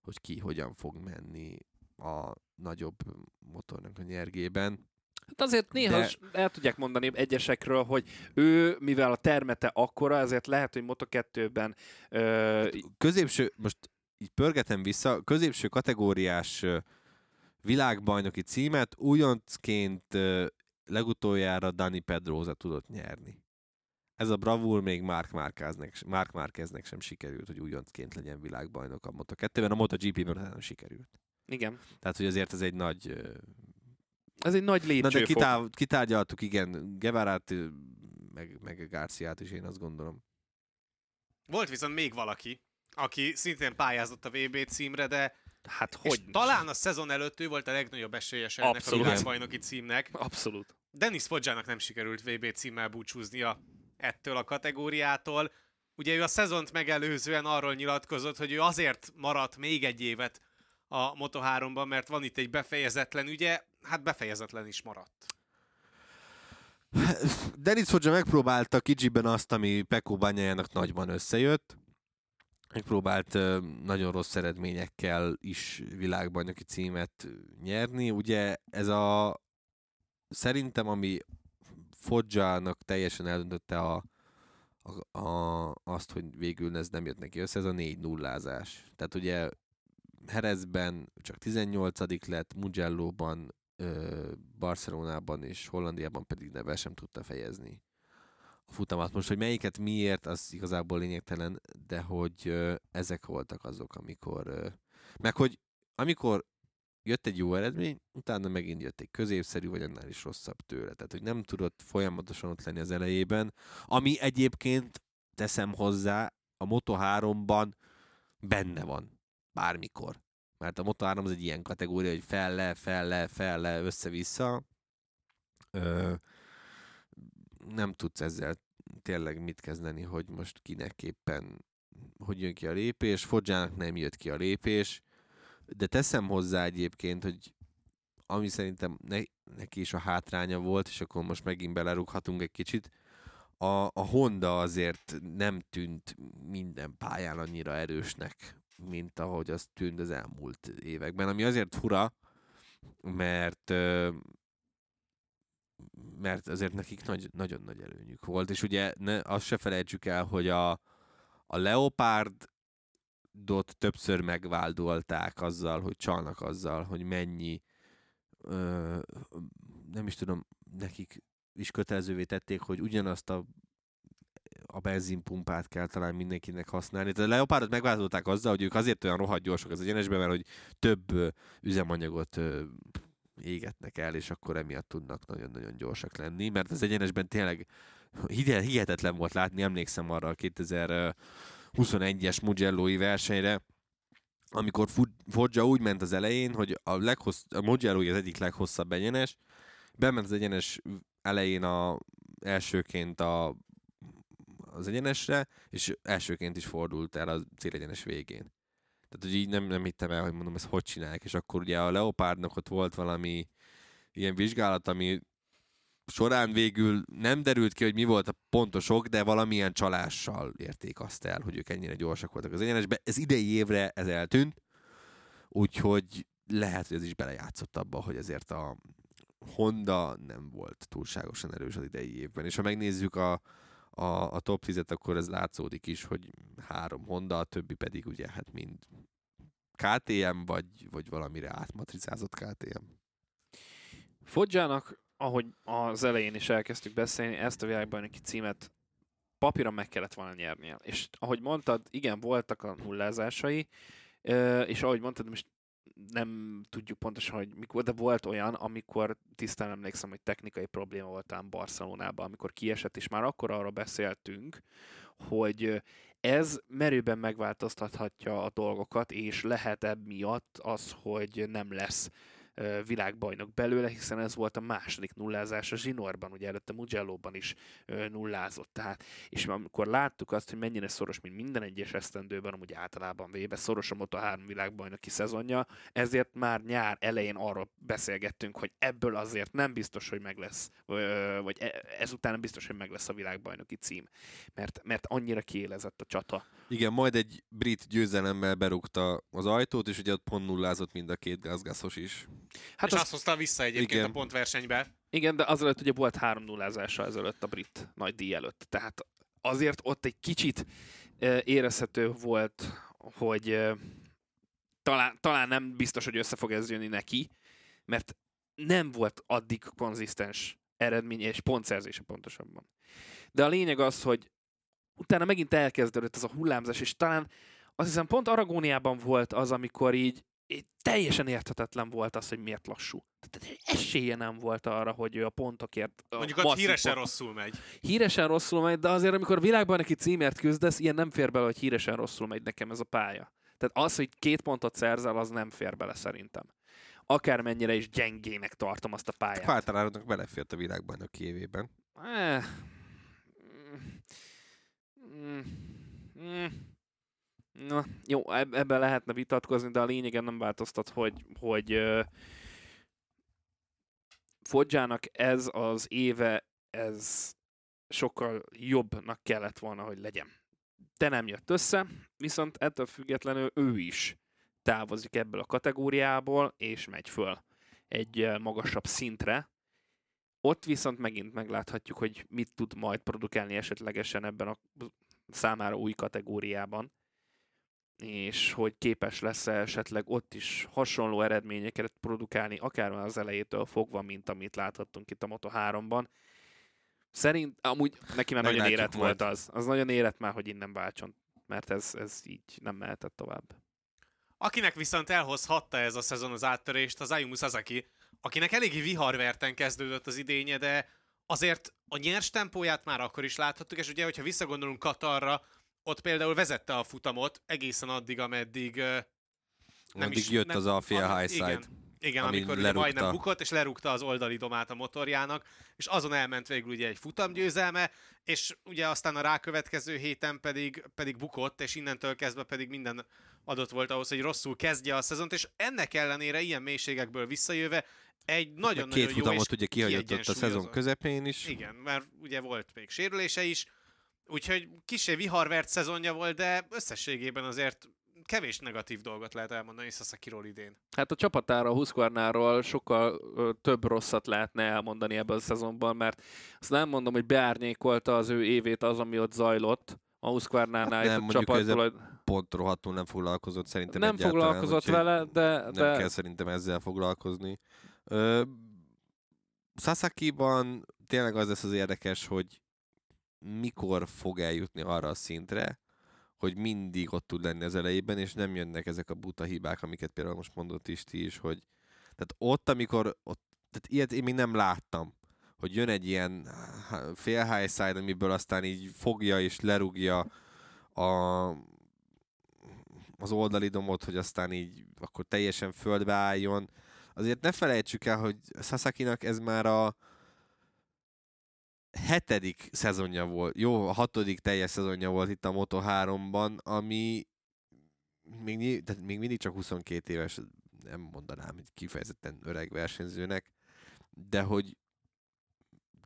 hogy ki hogyan fog menni a nagyobb motornak a nyergében. Hát azért néha de... el tudják mondani egyesekről, hogy ő, mivel a termete akkora, ezért lehet, hogy Moto2-ben... Ö... Középső, most így pörgetem vissza, középső kategóriás világbajnoki címet újoncként legutoljára Dani Pedroza tudott nyerni. Ez a bravúr még Mark Marqueznek, Mark Marqueznek sem sikerült, hogy újoncként legyen világbajnok a Moto2-ben, a MotoGP-ben nem sikerült. Igen. Tehát, hogy azért ez egy nagy ez egy nagy lépcsőfok. Na de kitár, kitárgyaltuk, igen, Gevarát, meg, meg Garciát is, én azt gondolom. Volt viszont még valaki, aki szintén pályázott a VB címre, de Hát hogy? talán a szezon előtt ő volt a legnagyobb esélyes ennek Abszolút. a világbajnoki címnek. Abszolút. Dennis Foggiának nem sikerült VB címmel búcsúznia ettől a kategóriától. Ugye ő a szezont megelőzően arról nyilatkozott, hogy ő azért maradt még egy évet a Moto3-ban, mert van itt egy befejezetlen ügye, hát befejezetlen is maradt. Denis Foggia megpróbálta kicsiben azt, ami Pekó bányájának nagyban összejött. Megpróbált nagyon rossz eredményekkel is világbajnoki címet nyerni. Ugye ez a szerintem, ami Foggiának teljesen eldöntötte a, a, a, azt, hogy végül ez nem jött neki össze, ez a négy nullázás. Tehát ugye Herezben csak 18 lett, Mugello-ban, Barcelonában és Hollandiában pedig neve sem tudta fejezni a futamat. Most, hogy melyiket miért, az igazából lényegtelen, de hogy ezek voltak azok, amikor... Meg hogy amikor jött egy jó eredmény, utána megint jött egy középszerű, vagy annál is rosszabb tőle. Tehát, hogy nem tudott folyamatosan ott lenni az elejében, ami egyébként teszem hozzá, a Moto3-ban benne van. Bármikor. Mert a Moto3 az egy ilyen kategória, hogy fel le, fel le, fel le, össze-vissza. Ö, nem tudsz ezzel tényleg mit kezdeni, hogy most kinek éppen hogy jön ki a lépés. Fodzsának nem jött ki a lépés de teszem hozzá egyébként, hogy ami szerintem ne, neki is a hátránya volt, és akkor most megint belerúghatunk egy kicsit, a, a Honda azért nem tűnt minden pályán annyira erősnek, mint ahogy az tűnt az elmúlt években, ami azért fura, mert mert azért nekik nagy, nagyon nagy előnyük volt, és ugye ne, azt se felejtsük el, hogy a, a Leopard dot többször megváldolták azzal, hogy csalnak azzal, hogy mennyi ö, nem is tudom, nekik is kötelezővé tették, hogy ugyanazt a a benzinpumpát kell talán mindenkinek használni. Tehát a Leopardot megváltották azzal, hogy ők azért olyan rohadt gyorsak az egyenesben, mert hogy több üzemanyagot égetnek el, és akkor emiatt tudnak nagyon-nagyon gyorsak lenni, mert az egyenesben tényleg hihetetlen volt látni, emlékszem arra a 2000 21-es Mugello-i versenyre, amikor Foggia úgy ment az elején, hogy a, leghossz, a mugello az egyik leghosszabb egyenes, bement az egyenes elején a, elsőként a, az egyenesre, és elsőként is fordult el a célegyenes végén. Tehát, hogy így nem, nem hittem el, hogy mondom, ezt hogy csinálják, és akkor ugye a Leopardnak ott volt valami ilyen vizsgálat, ami során végül nem derült ki, hogy mi volt a pontosok, de valamilyen csalással érték azt el, hogy ők ennyire gyorsak voltak az egyenesbe. Ez idei évre ez eltűnt, úgyhogy lehet, hogy ez is belejátszott abba, hogy ezért a Honda nem volt túlságosan erős az idei évben. És ha megnézzük a, a, a top 10-et, akkor ez látszódik is, hogy három Honda, a többi pedig ugye hát mind KTM, vagy, vagy valamire átmatrizázott KTM. Fodzsának ahogy az elején is elkezdtük beszélni, ezt a világbajnoki címet papíron meg kellett volna nyernie. És ahogy mondtad, igen, voltak a nullázásai, és ahogy mondtad, most nem tudjuk pontosan, hogy mikor, de volt olyan, amikor tisztán emlékszem, hogy technikai probléma volt ám Barcelonában, amikor kiesett, és már akkor arra beszéltünk, hogy ez merőben megváltoztathatja a dolgokat, és lehet ebb miatt az, hogy nem lesz világbajnok belőle, hiszen ez volt a második nullázás a zsinórban, ugye előtte Mugello-ban is nullázott. Tehát, és amikor láttuk azt, hogy mennyire szoros, mint minden egyes esztendőben, amúgy általában véve szoros a Moto3 világbajnoki szezonja, ezért már nyár elején arról beszélgettünk, hogy ebből azért nem biztos, hogy meg lesz, vagy e, ezután nem biztos, hogy meg lesz a világbajnoki cím, mert, mert annyira kiélezett a csata. Igen, majd egy brit győzelemmel berúgta az ajtót, és ugye ott pont nullázott mind a két gázgászos is. Hát és az... azt hozta vissza egyébként igen. a pontversenybe. Igen, de azelőtt ugye volt három nullázása ezelőtt a brit nagy díj előtt. Tehát azért ott egy kicsit érezhető volt, hogy talán, talán nem biztos, hogy össze fog ez jönni neki, mert nem volt addig konzisztens eredménye és pontszerzése pontosabban. De a lényeg az, hogy utána megint elkezdődött ez a hullámzás, és talán azt hiszem pont Aragóniában volt az, amikor így teljesen érthetetlen volt az, hogy miért lassú. Tehát esélye nem volt arra, hogy ő a pontokért... A Mondjuk ott híresen pont... rosszul megy. Híresen rosszul megy, de azért amikor világban neki címért küzdesz, ilyen nem fér bele, hogy híresen rosszul megy nekem ez a pálya. Tehát az, hogy két pontot szerzel, az nem fér bele szerintem. Akármennyire is gyengének tartom azt a pályát. Általánosnak belefért a világbajnoki évében. Eh. Mm. Mm. Mm. Na, jó, eb- ebben lehetne vitatkozni, de a lényegen nem változtat, hogy, hogy uh, Fodzsának ez az éve, ez sokkal jobbnak kellett volna, hogy legyen. De nem jött össze, viszont ettől függetlenül ő is távozik ebből a kategóriából, és megy föl egy magasabb szintre. Ott viszont megint megláthatjuk, hogy mit tud majd produkálni esetlegesen ebben a számára új kategóriában, és hogy képes lesz esetleg ott is hasonló eredményeket produkálni, akár már az elejétől fogva, mint amit láthattunk itt a Moto3-ban. Szerint, amúgy neki már nagyon Meglátjuk érett majd. volt az. Az nagyon érett már, hogy innen váltson, mert ez, ez így nem mehetett tovább. Akinek viszont elhozhatta ez a szezon az áttörést, az Ayumu Sasaki, akinek eléggé viharverten kezdődött az idénye, de azért a nyers tempóját már akkor is láthattuk, és ugye, hogyha visszagondolunk Katarra, ott például vezette a futamot egészen addig, ameddig nem Addig is, jött nem, az Alfia ami- high side. Igen, igen amikor ugye lerúgta. majdnem bukott, és lerúgta az oldali domát a motorjának, és azon elment végül ugye egy futamgyőzelme, és ugye aztán a rákövetkező héten pedig, pedig bukott, és innentől kezdve pedig minden adott volt ahhoz, hogy rosszul kezdje a szezont, és ennek ellenére ilyen mélységekből visszajöve egy nagyon-nagyon Két jó futamot és ugye kihagyott ott a szezon közepén is. Igen, mert ugye volt még sérülése is, úgyhogy kisé viharvert szezonja volt, de összességében azért kevés negatív dolgot lehet elmondani Sasaki-ról idén. Hát a csapatára, a Husqvarnáról sokkal ö, több rosszat lehetne elmondani ebben a szezonban, mert azt nem mondom, hogy beárnyékolta az ő évét az, ami ott zajlott a Husqvarnánál, Hát nem, csapat ezzel tulajd... Pont rohadtul nem foglalkozott szerintem nem foglalkozott vele, de, Nem de kell szerintem ezzel foglalkozni. Ö, Sasaki-ban tényleg az lesz az érdekes, hogy mikor fog eljutni arra a szintre, hogy mindig ott tud lenni az elejében, és nem jönnek ezek a buta hibák, amiket például most mondott is ti is, hogy tehát ott, amikor ott, tehát ilyet én még nem láttam, hogy jön egy ilyen fél high side, amiből aztán így fogja és lerúgja a, az oldali domot, hogy aztán így akkor teljesen földbe álljon. Azért ne felejtsük el, hogy Sasakinak ez már a hetedik szezonja volt, jó, hatodik teljes szezonja volt itt a Moto3-ban, ami még, tehát még mindig csak 22 éves, nem mondanám, hogy kifejezetten öreg versenyzőnek, de hogy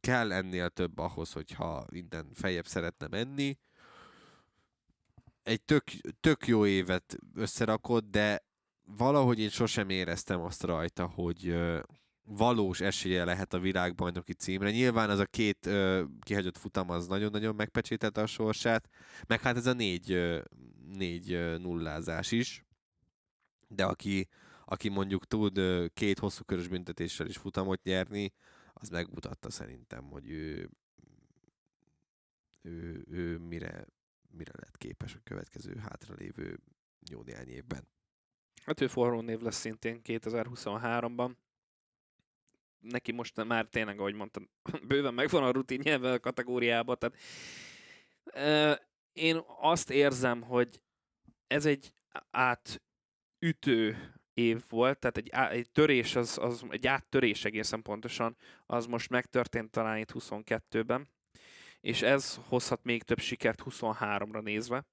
kell ennél több ahhoz, hogyha innen feljebb szeretne menni. Egy tök, tök jó évet összerakott, de valahogy én sosem éreztem azt rajta, hogy valós esélye lehet a világbajnoki címre. Nyilván az a két ö, kihagyott futam az nagyon-nagyon megpecsételte a sorsát, meg hát ez a négy, ö, négy ö, nullázás is. De aki, aki mondjuk tud ö, két hosszú körös büntetéssel is futamot nyerni, az megmutatta szerintem, hogy ő, ő, ő mire, mire lett képes a következő hátralévő jó néhány évben. hát ő forró név lesz szintén 2023-ban. Neki most már tényleg, ahogy mondtam, bőven megvan a rutinja ebben a kategóriában, tehát én azt érzem, hogy ez egy átütő év volt, tehát egy, á- egy törés, az, az, egy áttörés egészen pontosan, az most megtörtént talán itt 22-ben, és ez hozhat még több sikert 23-ra nézve,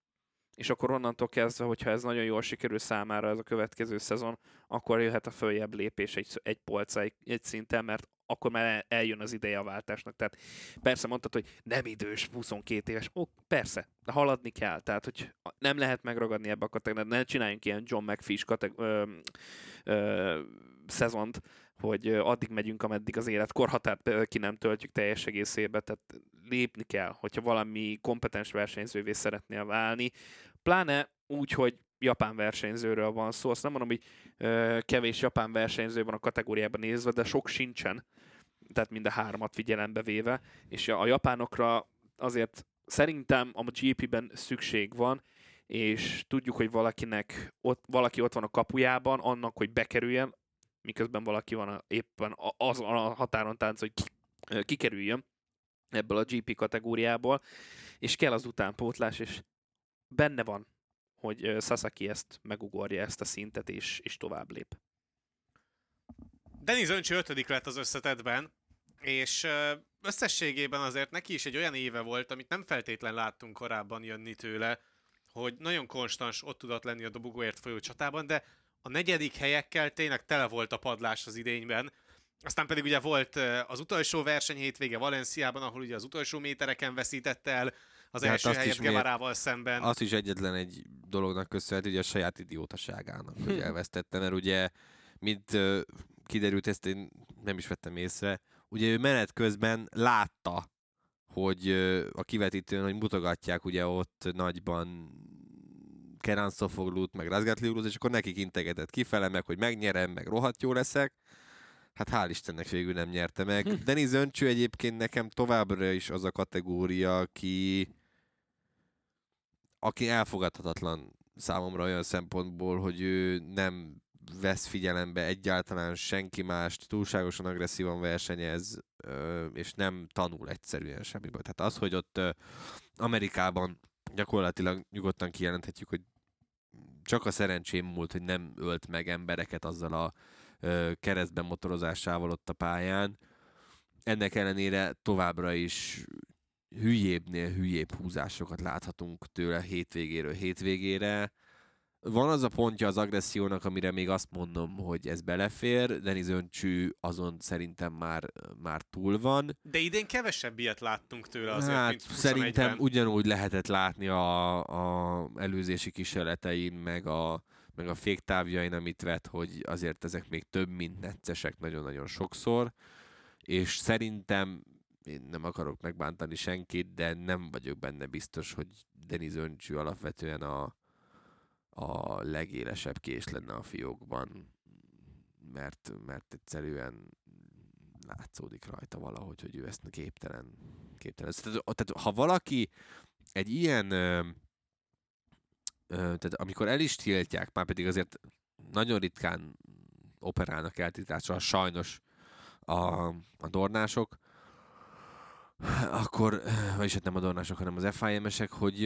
és akkor onnantól kezdve, hogyha ez nagyon jól sikerül számára ez a következő szezon, akkor jöhet a följebb lépés egy, egy polca, egy, szinten, mert akkor már el- eljön az ideje a váltásnak. Tehát persze mondtad, hogy nem idős, 22 éves. Ó, persze, de haladni kell. Tehát, hogy nem lehet megragadni ebbe a kategóriát. Ne csináljunk ilyen John McFish kateg- ö, szezont, hogy addig megyünk, ameddig az életkorhatárt ö, ki nem töltjük teljes egészébe. Tehát lépni kell, hogyha valami kompetens versenyzővé szeretnél válni. Pláne úgy, hogy japán versenyzőről van szó. Azt nem mondom, hogy ö, kevés japán versenyző van a kategóriában nézve, de sok sincsen. Tehát mind a háromat figyelembe véve. És a a japánokra azért szerintem a GP-ben szükség van, és tudjuk, hogy valakinek ott, valaki ott van a kapujában, annak, hogy bekerüljen, miközben valaki van a, éppen a- azon a határon tánc, hogy kikerüljön ebből a GP kategóriából, és kell az utánpótlás, és benne van, hogy Sasaki ezt megugorja ezt a szintet, és, és tovább lép. Denis Öncsi ötödik lett az összetetben, és összességében azért neki is egy olyan éve volt, amit nem feltétlen láttunk korábban jönni tőle, hogy nagyon konstans ott tudott lenni a dobogóért folyó csatában, de a negyedik helyekkel tényleg tele volt a padlás az idényben. Aztán pedig ugye volt az utolsó verseny hétvége Valenciában, ahol ugye az utolsó métereken veszítette el az De hát első helyet Gevarával szemben. Azt is egyetlen egy dolognak köszönhető, hogy a saját idiótaságának, hogy elvesztette, mert ugye, mint kiderült, ezt én nem is vettem észre, ugye ő menet közben látta, hogy a kivetítőn, hogy mutogatják ugye ott nagyban Kenan Sofoglut, meg Razgatliulut, és akkor nekik integetett kifele, meg hogy megnyerem, meg rohadt jó leszek. Hát hál' Istennek végül nem nyerte meg. Hm. Denis Öncső egyébként nekem továbbra is az a kategória, aki aki elfogadhatatlan számomra olyan szempontból, hogy ő nem vesz figyelembe egyáltalán senki mást, túlságosan agresszívan versenyez, és nem tanul egyszerűen semmiből. Tehát az, hogy ott Amerikában gyakorlatilag nyugodtan kijelenthetjük, hogy csak a szerencsém múlt, hogy nem ölt meg embereket azzal a keresztben motorozásával ott a pályán. Ennek ellenére továbbra is hülyébbnél hülyébb húzásokat láthatunk tőle hétvégéről hétvégére. Van az a pontja az agressziónak, amire még azt mondom, hogy ez belefér, Denis Öncsű azon szerintem már, már túl van. De idén kevesebb ilyet láttunk tőle azért, hát mint 21-ben. szerintem ugyanúgy lehetett látni a, a előzési kísérletein, meg a, meg a féktávjain, amit vett, hogy azért ezek még több, mint neccesek nagyon-nagyon sokszor, és szerintem én nem akarok megbántani senkit, de nem vagyok benne biztos, hogy Denis Öncsű alapvetően a, a legélesebb kés lenne a fiókban, mert, mert egyszerűen látszódik rajta valahogy, hogy ő ezt képtelen. képtelen. Tehát, tehát ha valaki egy ilyen, ö, ö, tehát amikor el is tiltják, már pedig azért nagyon ritkán operálnak eltiltással, sajnos a, a dornások, akkor, vagyis hát nem a dornások, hanem az FIM-esek, hogy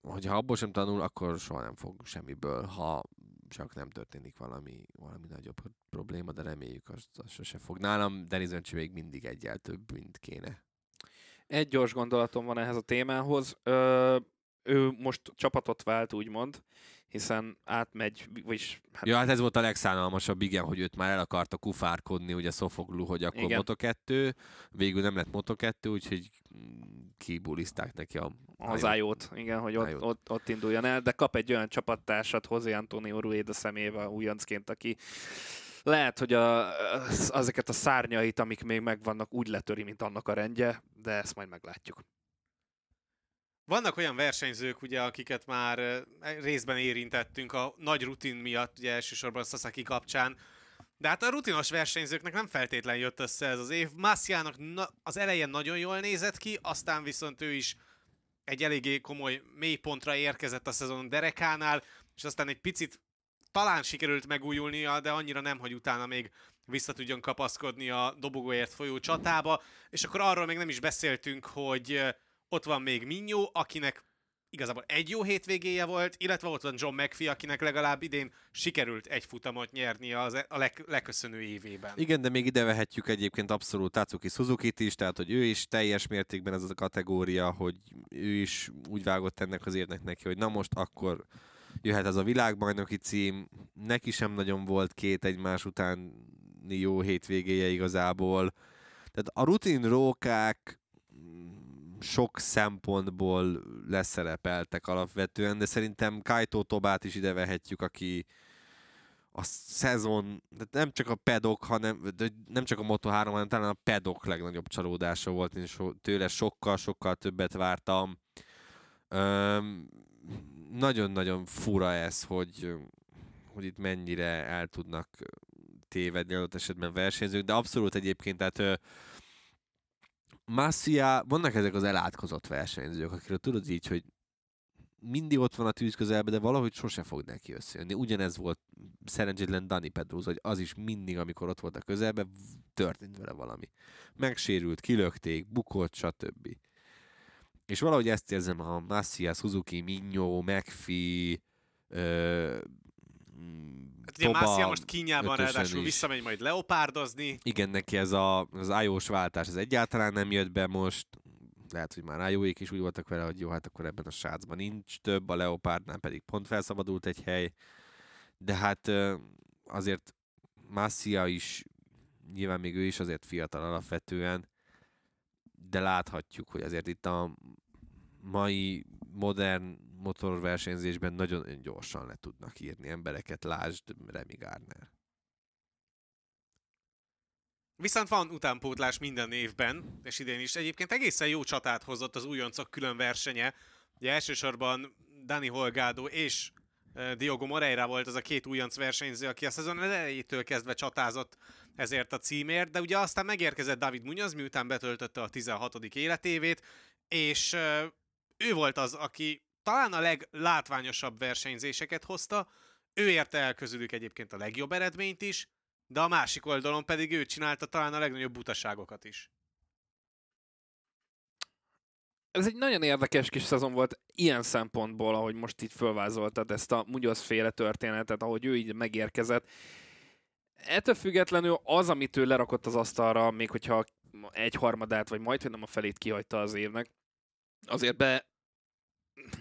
hogyha abból sem tanul, akkor soha nem fog semmiből, ha csak nem történik valami, valami nagyobb probléma, de reméljük, az, az sose fog. Nálam Denis Öncső még mindig egyel több, mint kéne. Egy gyors gondolatom van ehhez a témához. Ö, ő most csapatot vált, úgymond, hiszen átmegy, vagyis hát Ja, hát ez volt a legszánalmasabb, igen, hogy őt már el akarta kufárkodni, ugye Sofoglu, hogy akkor Igen. Moto2, végül nem lett Moto2, úgyhogy mm, kibuliszták neki a az Ájót. igen, hogy ott, ott, ott induljon el, de kap egy olyan csapattársat José Antonio Rueda szemébe újoncként, aki lehet, hogy a, az- ezeket a szárnyait, amik még megvannak, úgy letöri, mint annak a rendje, de ezt majd meglátjuk. Vannak olyan versenyzők, ugye, akiket már ö, részben érintettünk a nagy rutin miatt, ugye elsősorban Sasaki kapcsán, de hát a rutinos versenyzőknek nem feltétlen jött össze ez az év. Massiának na- az elején nagyon jól nézett ki, aztán viszont ő is egy eléggé komoly mélypontra érkezett a szezon derekánál, és aztán egy picit talán sikerült megújulnia, de annyira nem, hogy utána még vissza tudjon kapaszkodni a dobogóért folyó csatába, és akkor arról még nem is beszéltünk, hogy ö, ott van még Minyó, akinek igazából egy jó hétvégéje volt, illetve ott van John McPhee, akinek legalább idén sikerült egy futamot nyerni az e- a leg, legköszönő évében. Igen, de még ide vehetjük egyébként abszolút Tatsuki suzuki is, tehát hogy ő is teljes mértékben ez az a kategória, hogy ő is úgy vágott ennek az érnek neki, hogy na most akkor jöhet ez a világbajnoki cím, neki sem nagyon volt két egymás utáni jó hétvégéje igazából. Tehát a rutin rókák sok szempontból leszerepeltek alapvetően, de szerintem Kaito Tobát is ide vehetjük, aki a szezon, nem csak a pedok, hanem nem csak a Moto3, hanem talán a pedok legnagyobb csalódása volt, én so, tőle sokkal-sokkal többet vártam. Öm, nagyon-nagyon fura ez, hogy, hogy itt mennyire el tudnak tévedni adott esetben versenyzők, de abszolút egyébként, tehát Massia, vannak ezek az elátkozott versenyzők, akiről tudod így, hogy mindig ott van a tűz közelben, de valahogy sose fog neki összejönni. Ugyanez volt szerencsétlen Dani Pedrosa, hogy az is mindig, amikor ott volt a közelben, v- történt vele valami. Megsérült, kilökték, bukott, stb. És valahogy ezt érzem a Massia, Suzuki, Minyó, mm, Hát ugye Toba Mászia most kínjában ráadásul is. visszamegy majd leopárdozni. Igen, neki ez a, az iOS váltás ez egyáltalán nem jött be most. lehet, hogy már rájóék is úgy voltak vele, hogy jó, hát akkor ebben a srácban nincs több, a Leopardnál pedig pont felszabadult egy hely, de hát azért Massia is, nyilván még ő is azért fiatal alapvetően, de láthatjuk, hogy azért itt a mai modern motorversenyzésben nagyon gyorsan le tudnak írni embereket, lásd Remy Gardner. Viszont van utánpótlás minden évben, és idén is egyébként egészen jó csatát hozott az újoncok külön versenye. Ugye elsősorban Dani Holgado és Diogo Moreira volt az a két újonc versenyző, aki a szezon elejétől kezdve csatázott ezért a címért, de ugye aztán megérkezett David Munoz, miután betöltötte a 16. életévét, és ő volt az, aki talán a leglátványosabb versenyzéseket hozta, ő érte el közülük egyébként a legjobb eredményt is, de a másik oldalon pedig ő csinálta talán a legnagyobb butaságokat is. Ez egy nagyon érdekes kis szezon volt ilyen szempontból, ahogy most itt fölvázoltad ezt a Munoz féle történetet, ahogy ő így megérkezett. Ettől függetlenül az, amit ő lerakott az asztalra, még hogyha egy harmadát, vagy majd, nem a felét kihagyta az évnek, azért be,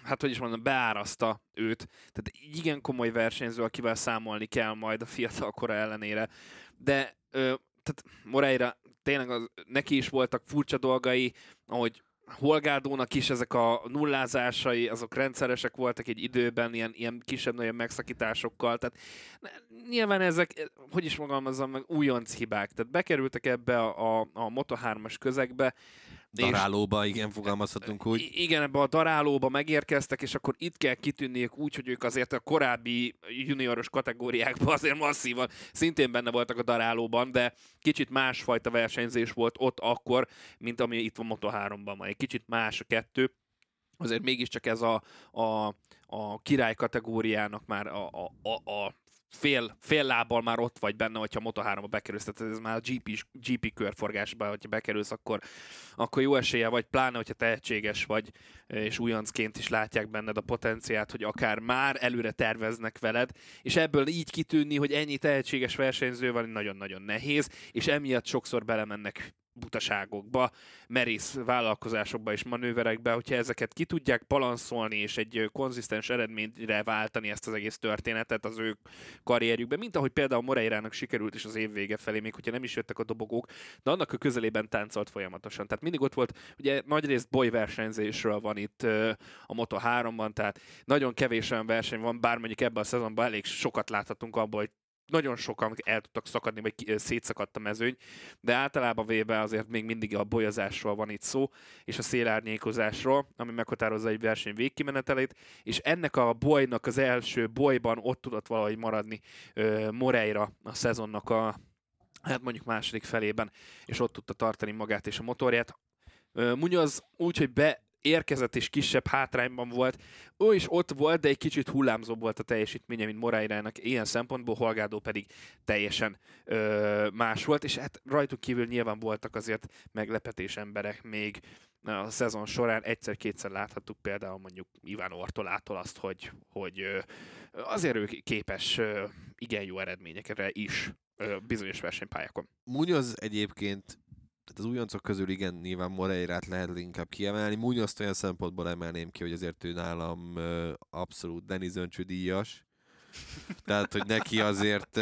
hát hogy is mondom, beáraszta őt. Tehát igen komoly versenyző, akivel számolni kell majd a fiatal kora ellenére. De ö, tehát Moreira tényleg az, neki is voltak furcsa dolgai, ahogy Holgádónak is ezek a nullázásai, azok rendszeresek voltak egy időben, ilyen, ilyen kisebb-nagyobb megszakításokkal, tehát nyilván ezek, hogy is fogalmazom meg, újonc hibák, tehát bekerültek ebbe a, a, a Moto3-as közegbe, Darálóba, igen, fogalmazhatunk úgy. Igen, ebbe a darálóba megérkeztek, és akkor itt kell kitűnniük úgy, hogy ők azért a korábbi junioros kategóriákban azért masszívan szintén benne voltak a darálóban, de kicsit másfajta versenyzés volt ott akkor, mint ami itt van Moto3-ban ma. Egy kicsit más a kettő. Azért mégiscsak ez a, a, a király kategóriának már a, a, a, a fél, fél lábbal már ott vagy benne, hogyha Moto3-ba bekerülsz, tehát ez már a GP, GP körforgásba, hogyha bekerülsz, akkor, akkor jó esélye vagy, pláne, hogyha tehetséges vagy, és újoncként is látják benned a potenciát, hogy akár már előre terveznek veled, és ebből így kitűnni, hogy ennyi tehetséges versenyző van, nagyon-nagyon nehéz, és emiatt sokszor belemennek butaságokba, merész vállalkozásokba és manőverekbe, hogyha ezeket ki tudják balanszolni és egy konzisztens eredményre váltani ezt az egész történetet az ő karrierjükben, mint ahogy például Moreirának sikerült is az év vége felé, még hogyha nem is jöttek a dobogók, de annak a közelében táncolt folyamatosan. Tehát mindig ott volt, ugye nagyrészt boly versenyzésről van itt a Moto3-ban, tehát nagyon kevés olyan verseny van, bár mondjuk ebben a szezonban elég sokat láthatunk abból, hogy nagyon sokan el tudtak szakadni, vagy szétszakadt a mezőny, de általában véve azért még mindig a bolyazásról van itt szó, és a szélárnyékozásról, ami meghatározza egy verseny végkimenetelét, és ennek a bolynak az első bolyban ott tudott valahogy maradni uh, Moreira a szezonnak a hát mondjuk második felében, és ott tudta tartani magát és a motorját. Munoz úgy, hogy be érkezett és kisebb hátrányban volt. Ő is ott volt, de egy kicsit hullámzóbb volt a teljesítménye, mint Moreirának. Ilyen szempontból Holgádó pedig teljesen ö, más volt, és hát rajtuk kívül nyilván voltak azért meglepetés emberek még a szezon során. Egyszer-kétszer láthattuk például mondjuk Iván Ortolától azt, hogy, hogy azért ő képes igen jó eredményekre is bizonyos versenypályákon. Munoz egyébként tehát az újoncok közül igen, nyilván Moreirát lehet inkább kiemelni. Munyoszt olyan szempontból emelném ki, hogy azért ő nálam abszolút Denis Öncső díjas. Tehát, hogy neki azért,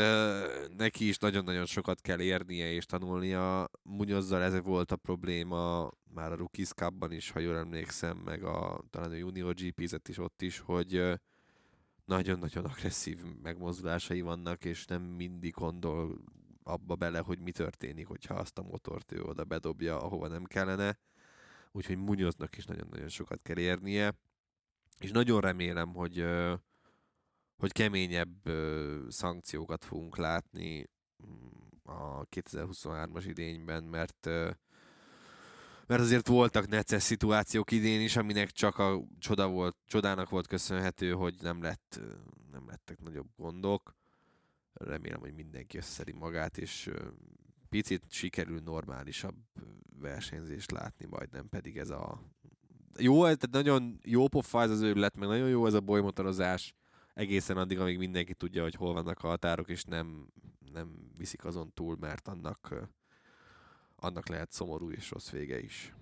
neki is nagyon-nagyon sokat kell érnie és tanulnia. Munyozzal ez volt a probléma már a Rookies Cup-ban is, ha jól emlékszem, meg a, talán a Junior GP-zet is ott is, hogy nagyon-nagyon agresszív megmozdulásai vannak, és nem mindig gondol abba bele, hogy mi történik, hogyha azt a motort ő oda bedobja, ahova nem kellene. Úgyhogy Munyoznak is nagyon-nagyon sokat kell érnie. És nagyon remélem, hogy, hogy keményebb szankciókat fogunk látni mm, a 2023-as idényben, mert mert azért voltak necces szituációk idén is, aminek csak a csoda volt, csodának volt köszönhető, hogy nem, lett, nem lettek nagyobb gondok remélem, hogy mindenki összeszedi magát, és picit sikerül normálisabb versenyzést látni, majd pedig ez a jó, tehát nagyon jó pofa ez az őrület, meg nagyon jó ez a bolymotorozás, egészen addig, amíg mindenki tudja, hogy hol vannak a határok, és nem, nem viszik azon túl, mert annak, annak lehet szomorú és rossz vége is.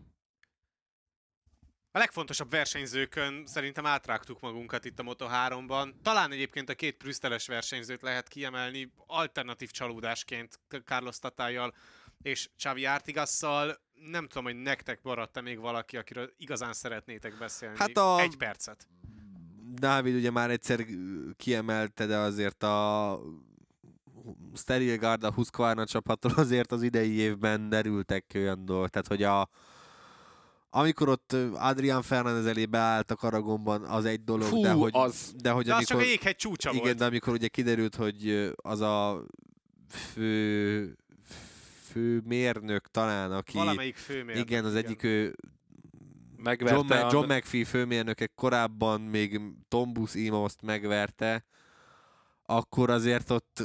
A legfontosabb versenyzőkön szerintem átrágtuk magunkat itt a Moto3-ban. Talán egyébként a két prüszteles versenyzőt lehet kiemelni alternatív csalódásként Carlos Tatájjal és Xavi Artigasszal. Nem tudom, hogy nektek maradt-e még valaki, akiről igazán szeretnétek beszélni. Hát a- Egy percet. Dávid ugye már egyszer kiemelte, de azért a Steril Garda Husqvarna csapattól azért az idei évben derültek olyan dolgok, tehát hogy a amikor ott Adrián Fernández elé beálltak Aragonban, az egy dolog, Fú, de hogy, az- de hogy De az amikor, csak a jéghegy csúcsa igen, volt. de amikor ugye kiderült, hogy az a fő, fő mérnök talán, aki Valamelyik főmérnök. igen, az egyik ő Megverte John, a- John McPhee főmérnöke korábban még Tom Bus Imoszt megverte, akkor azért ott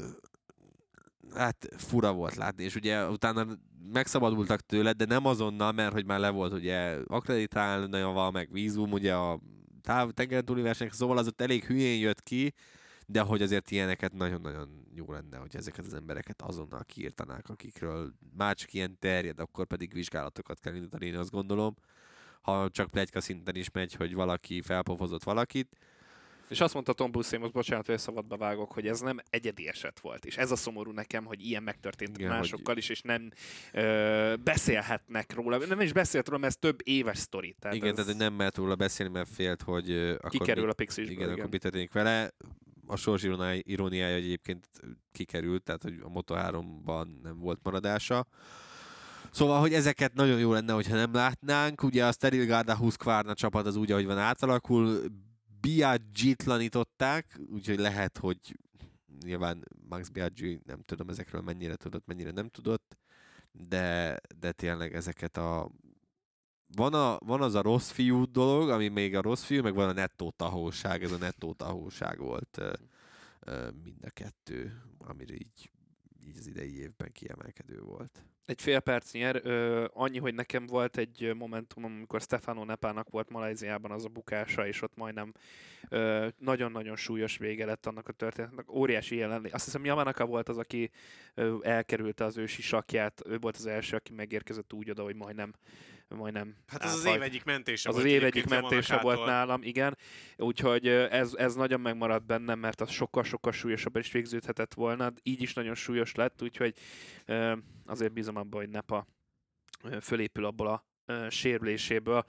hát fura volt látni, és ugye utána megszabadultak tőle, de nem azonnal, mert hogy már le volt ugye akreditálva, meg vízum, ugye a táv, tengeren túli versenyek, szóval az ott elég hülyén jött ki, de hogy azért ilyeneket nagyon-nagyon jó lenne, hogy ezeket az embereket azonnal kiírtanák, akikről már csak ilyen terjed, akkor pedig vizsgálatokat kell indítani, én azt gondolom ha csak plegyka szinten is megy, hogy valaki felpofozott valakit. És azt mondta Tom Buszémos, bocsánat, hogy szabadba vágok, hogy ez nem egyedi eset volt. És ez a szomorú nekem, hogy ilyen megtörtént Igen, másokkal is, és nem ö, beszélhetnek róla. Nem is beszélt róla, mert ez több éves sztori. Tehát igen, ez tehát hogy nem mert róla beszélni, mert félt, hogy ö, akkor kikerül mi, a Pixisből. igen, Igen, akkor mi történik vele. A sors iróniája, iróniája egyébként kikerült, tehát hogy a Moto3-ban nem volt maradása. Szóval, hogy ezeket nagyon jó lenne, hogyha nem látnánk. Ugye a Steril Garda Husqvarna csapat az úgy, ahogy van átalakul. Biagitlanították, úgyhogy lehet, hogy nyilván Max Biaggi nem tudom ezekről mennyire tudott, mennyire nem tudott, de, de tényleg ezeket a van, a, van az a rossz fiú dolog, ami még a rossz fiú, meg van a nettó tahóság, ez a nettó tahóság volt ö, ö, mind a kettő, amire így, így az idei évben kiemelkedő volt. Egy fél perc nyer. Ö, annyi, hogy nekem volt egy momentum, amikor Stefano Nepának volt Malajziában az a bukása, és ott majdnem ö, nagyon-nagyon súlyos vége lett annak a történetnek. Óriási jelenlét. Azt hiszem Yamanaka volt az, aki ö, elkerülte az ő sisakját. Ő volt az első, aki megérkezett úgy oda, hogy majdnem majdnem Hát az az év egyik mentése Az az volt év egyébként egyik mentése volt nálam, igen. Úgyhogy ez, ez nagyon megmaradt bennem, mert az sokkal-sokkal súlyosabban is végződhetett volna. Így is nagyon súlyos lett, úgyhogy azért bízom abban, hogy Nepa fölépül abból a sérüléséből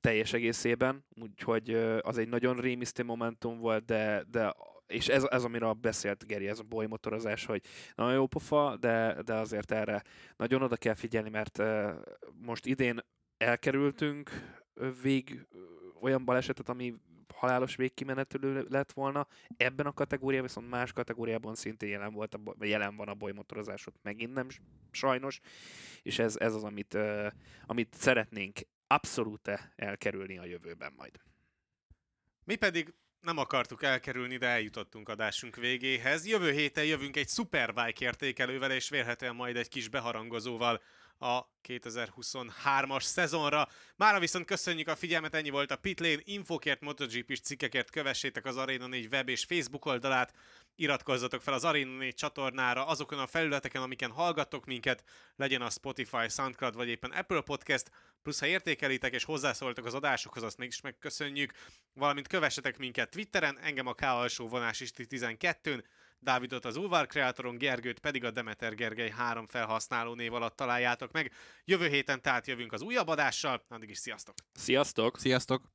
teljes egészében. Úgyhogy az egy nagyon rémisztő momentum volt, de, de és ez, ez, amiről beszélt Geri, ez a bolymotorozás, hogy nagyon jó pofa, de, de azért erre nagyon oda kell figyelni, mert most idén elkerültünk vég olyan balesetet, ami halálos végkimenetelő lett volna. Ebben a kategóriában, viszont más kategóriában szintén jelen, volt a, jelen van a bolymotorozás, ott megint nem sajnos, és ez, ez az, amit, amit szeretnénk abszolút elkerülni a jövőben majd. Mi pedig nem akartuk elkerülni, de eljutottunk adásunk végéhez. Jövő héten jövünk egy Superbike értékelővel, és vélhetően majd egy kis beharangozóval a 2023-as szezonra. Mára viszont köszönjük a figyelmet, ennyi volt a Pitlane. Infokért, MotoGP-s cikkekért kövessétek az Arena 4 web és Facebook oldalát, iratkozzatok fel az Arena 4 csatornára azokon a felületeken, amiken hallgattok minket, legyen a Spotify, Soundcloud vagy éppen Apple Podcast, plusz ha értékelitek és hozzászóltok az adásokhoz, azt mégis megköszönjük, valamint kövessetek minket Twitteren, engem a K alsó vonás is 12-n, Dávidot az Ulvar Kreatoron, Gergőt pedig a Demeter Gergely három felhasználó név alatt találjátok meg. Jövő héten tehát jövünk az újabb adással, addig is sziasztok! Sziasztok! Sziasztok!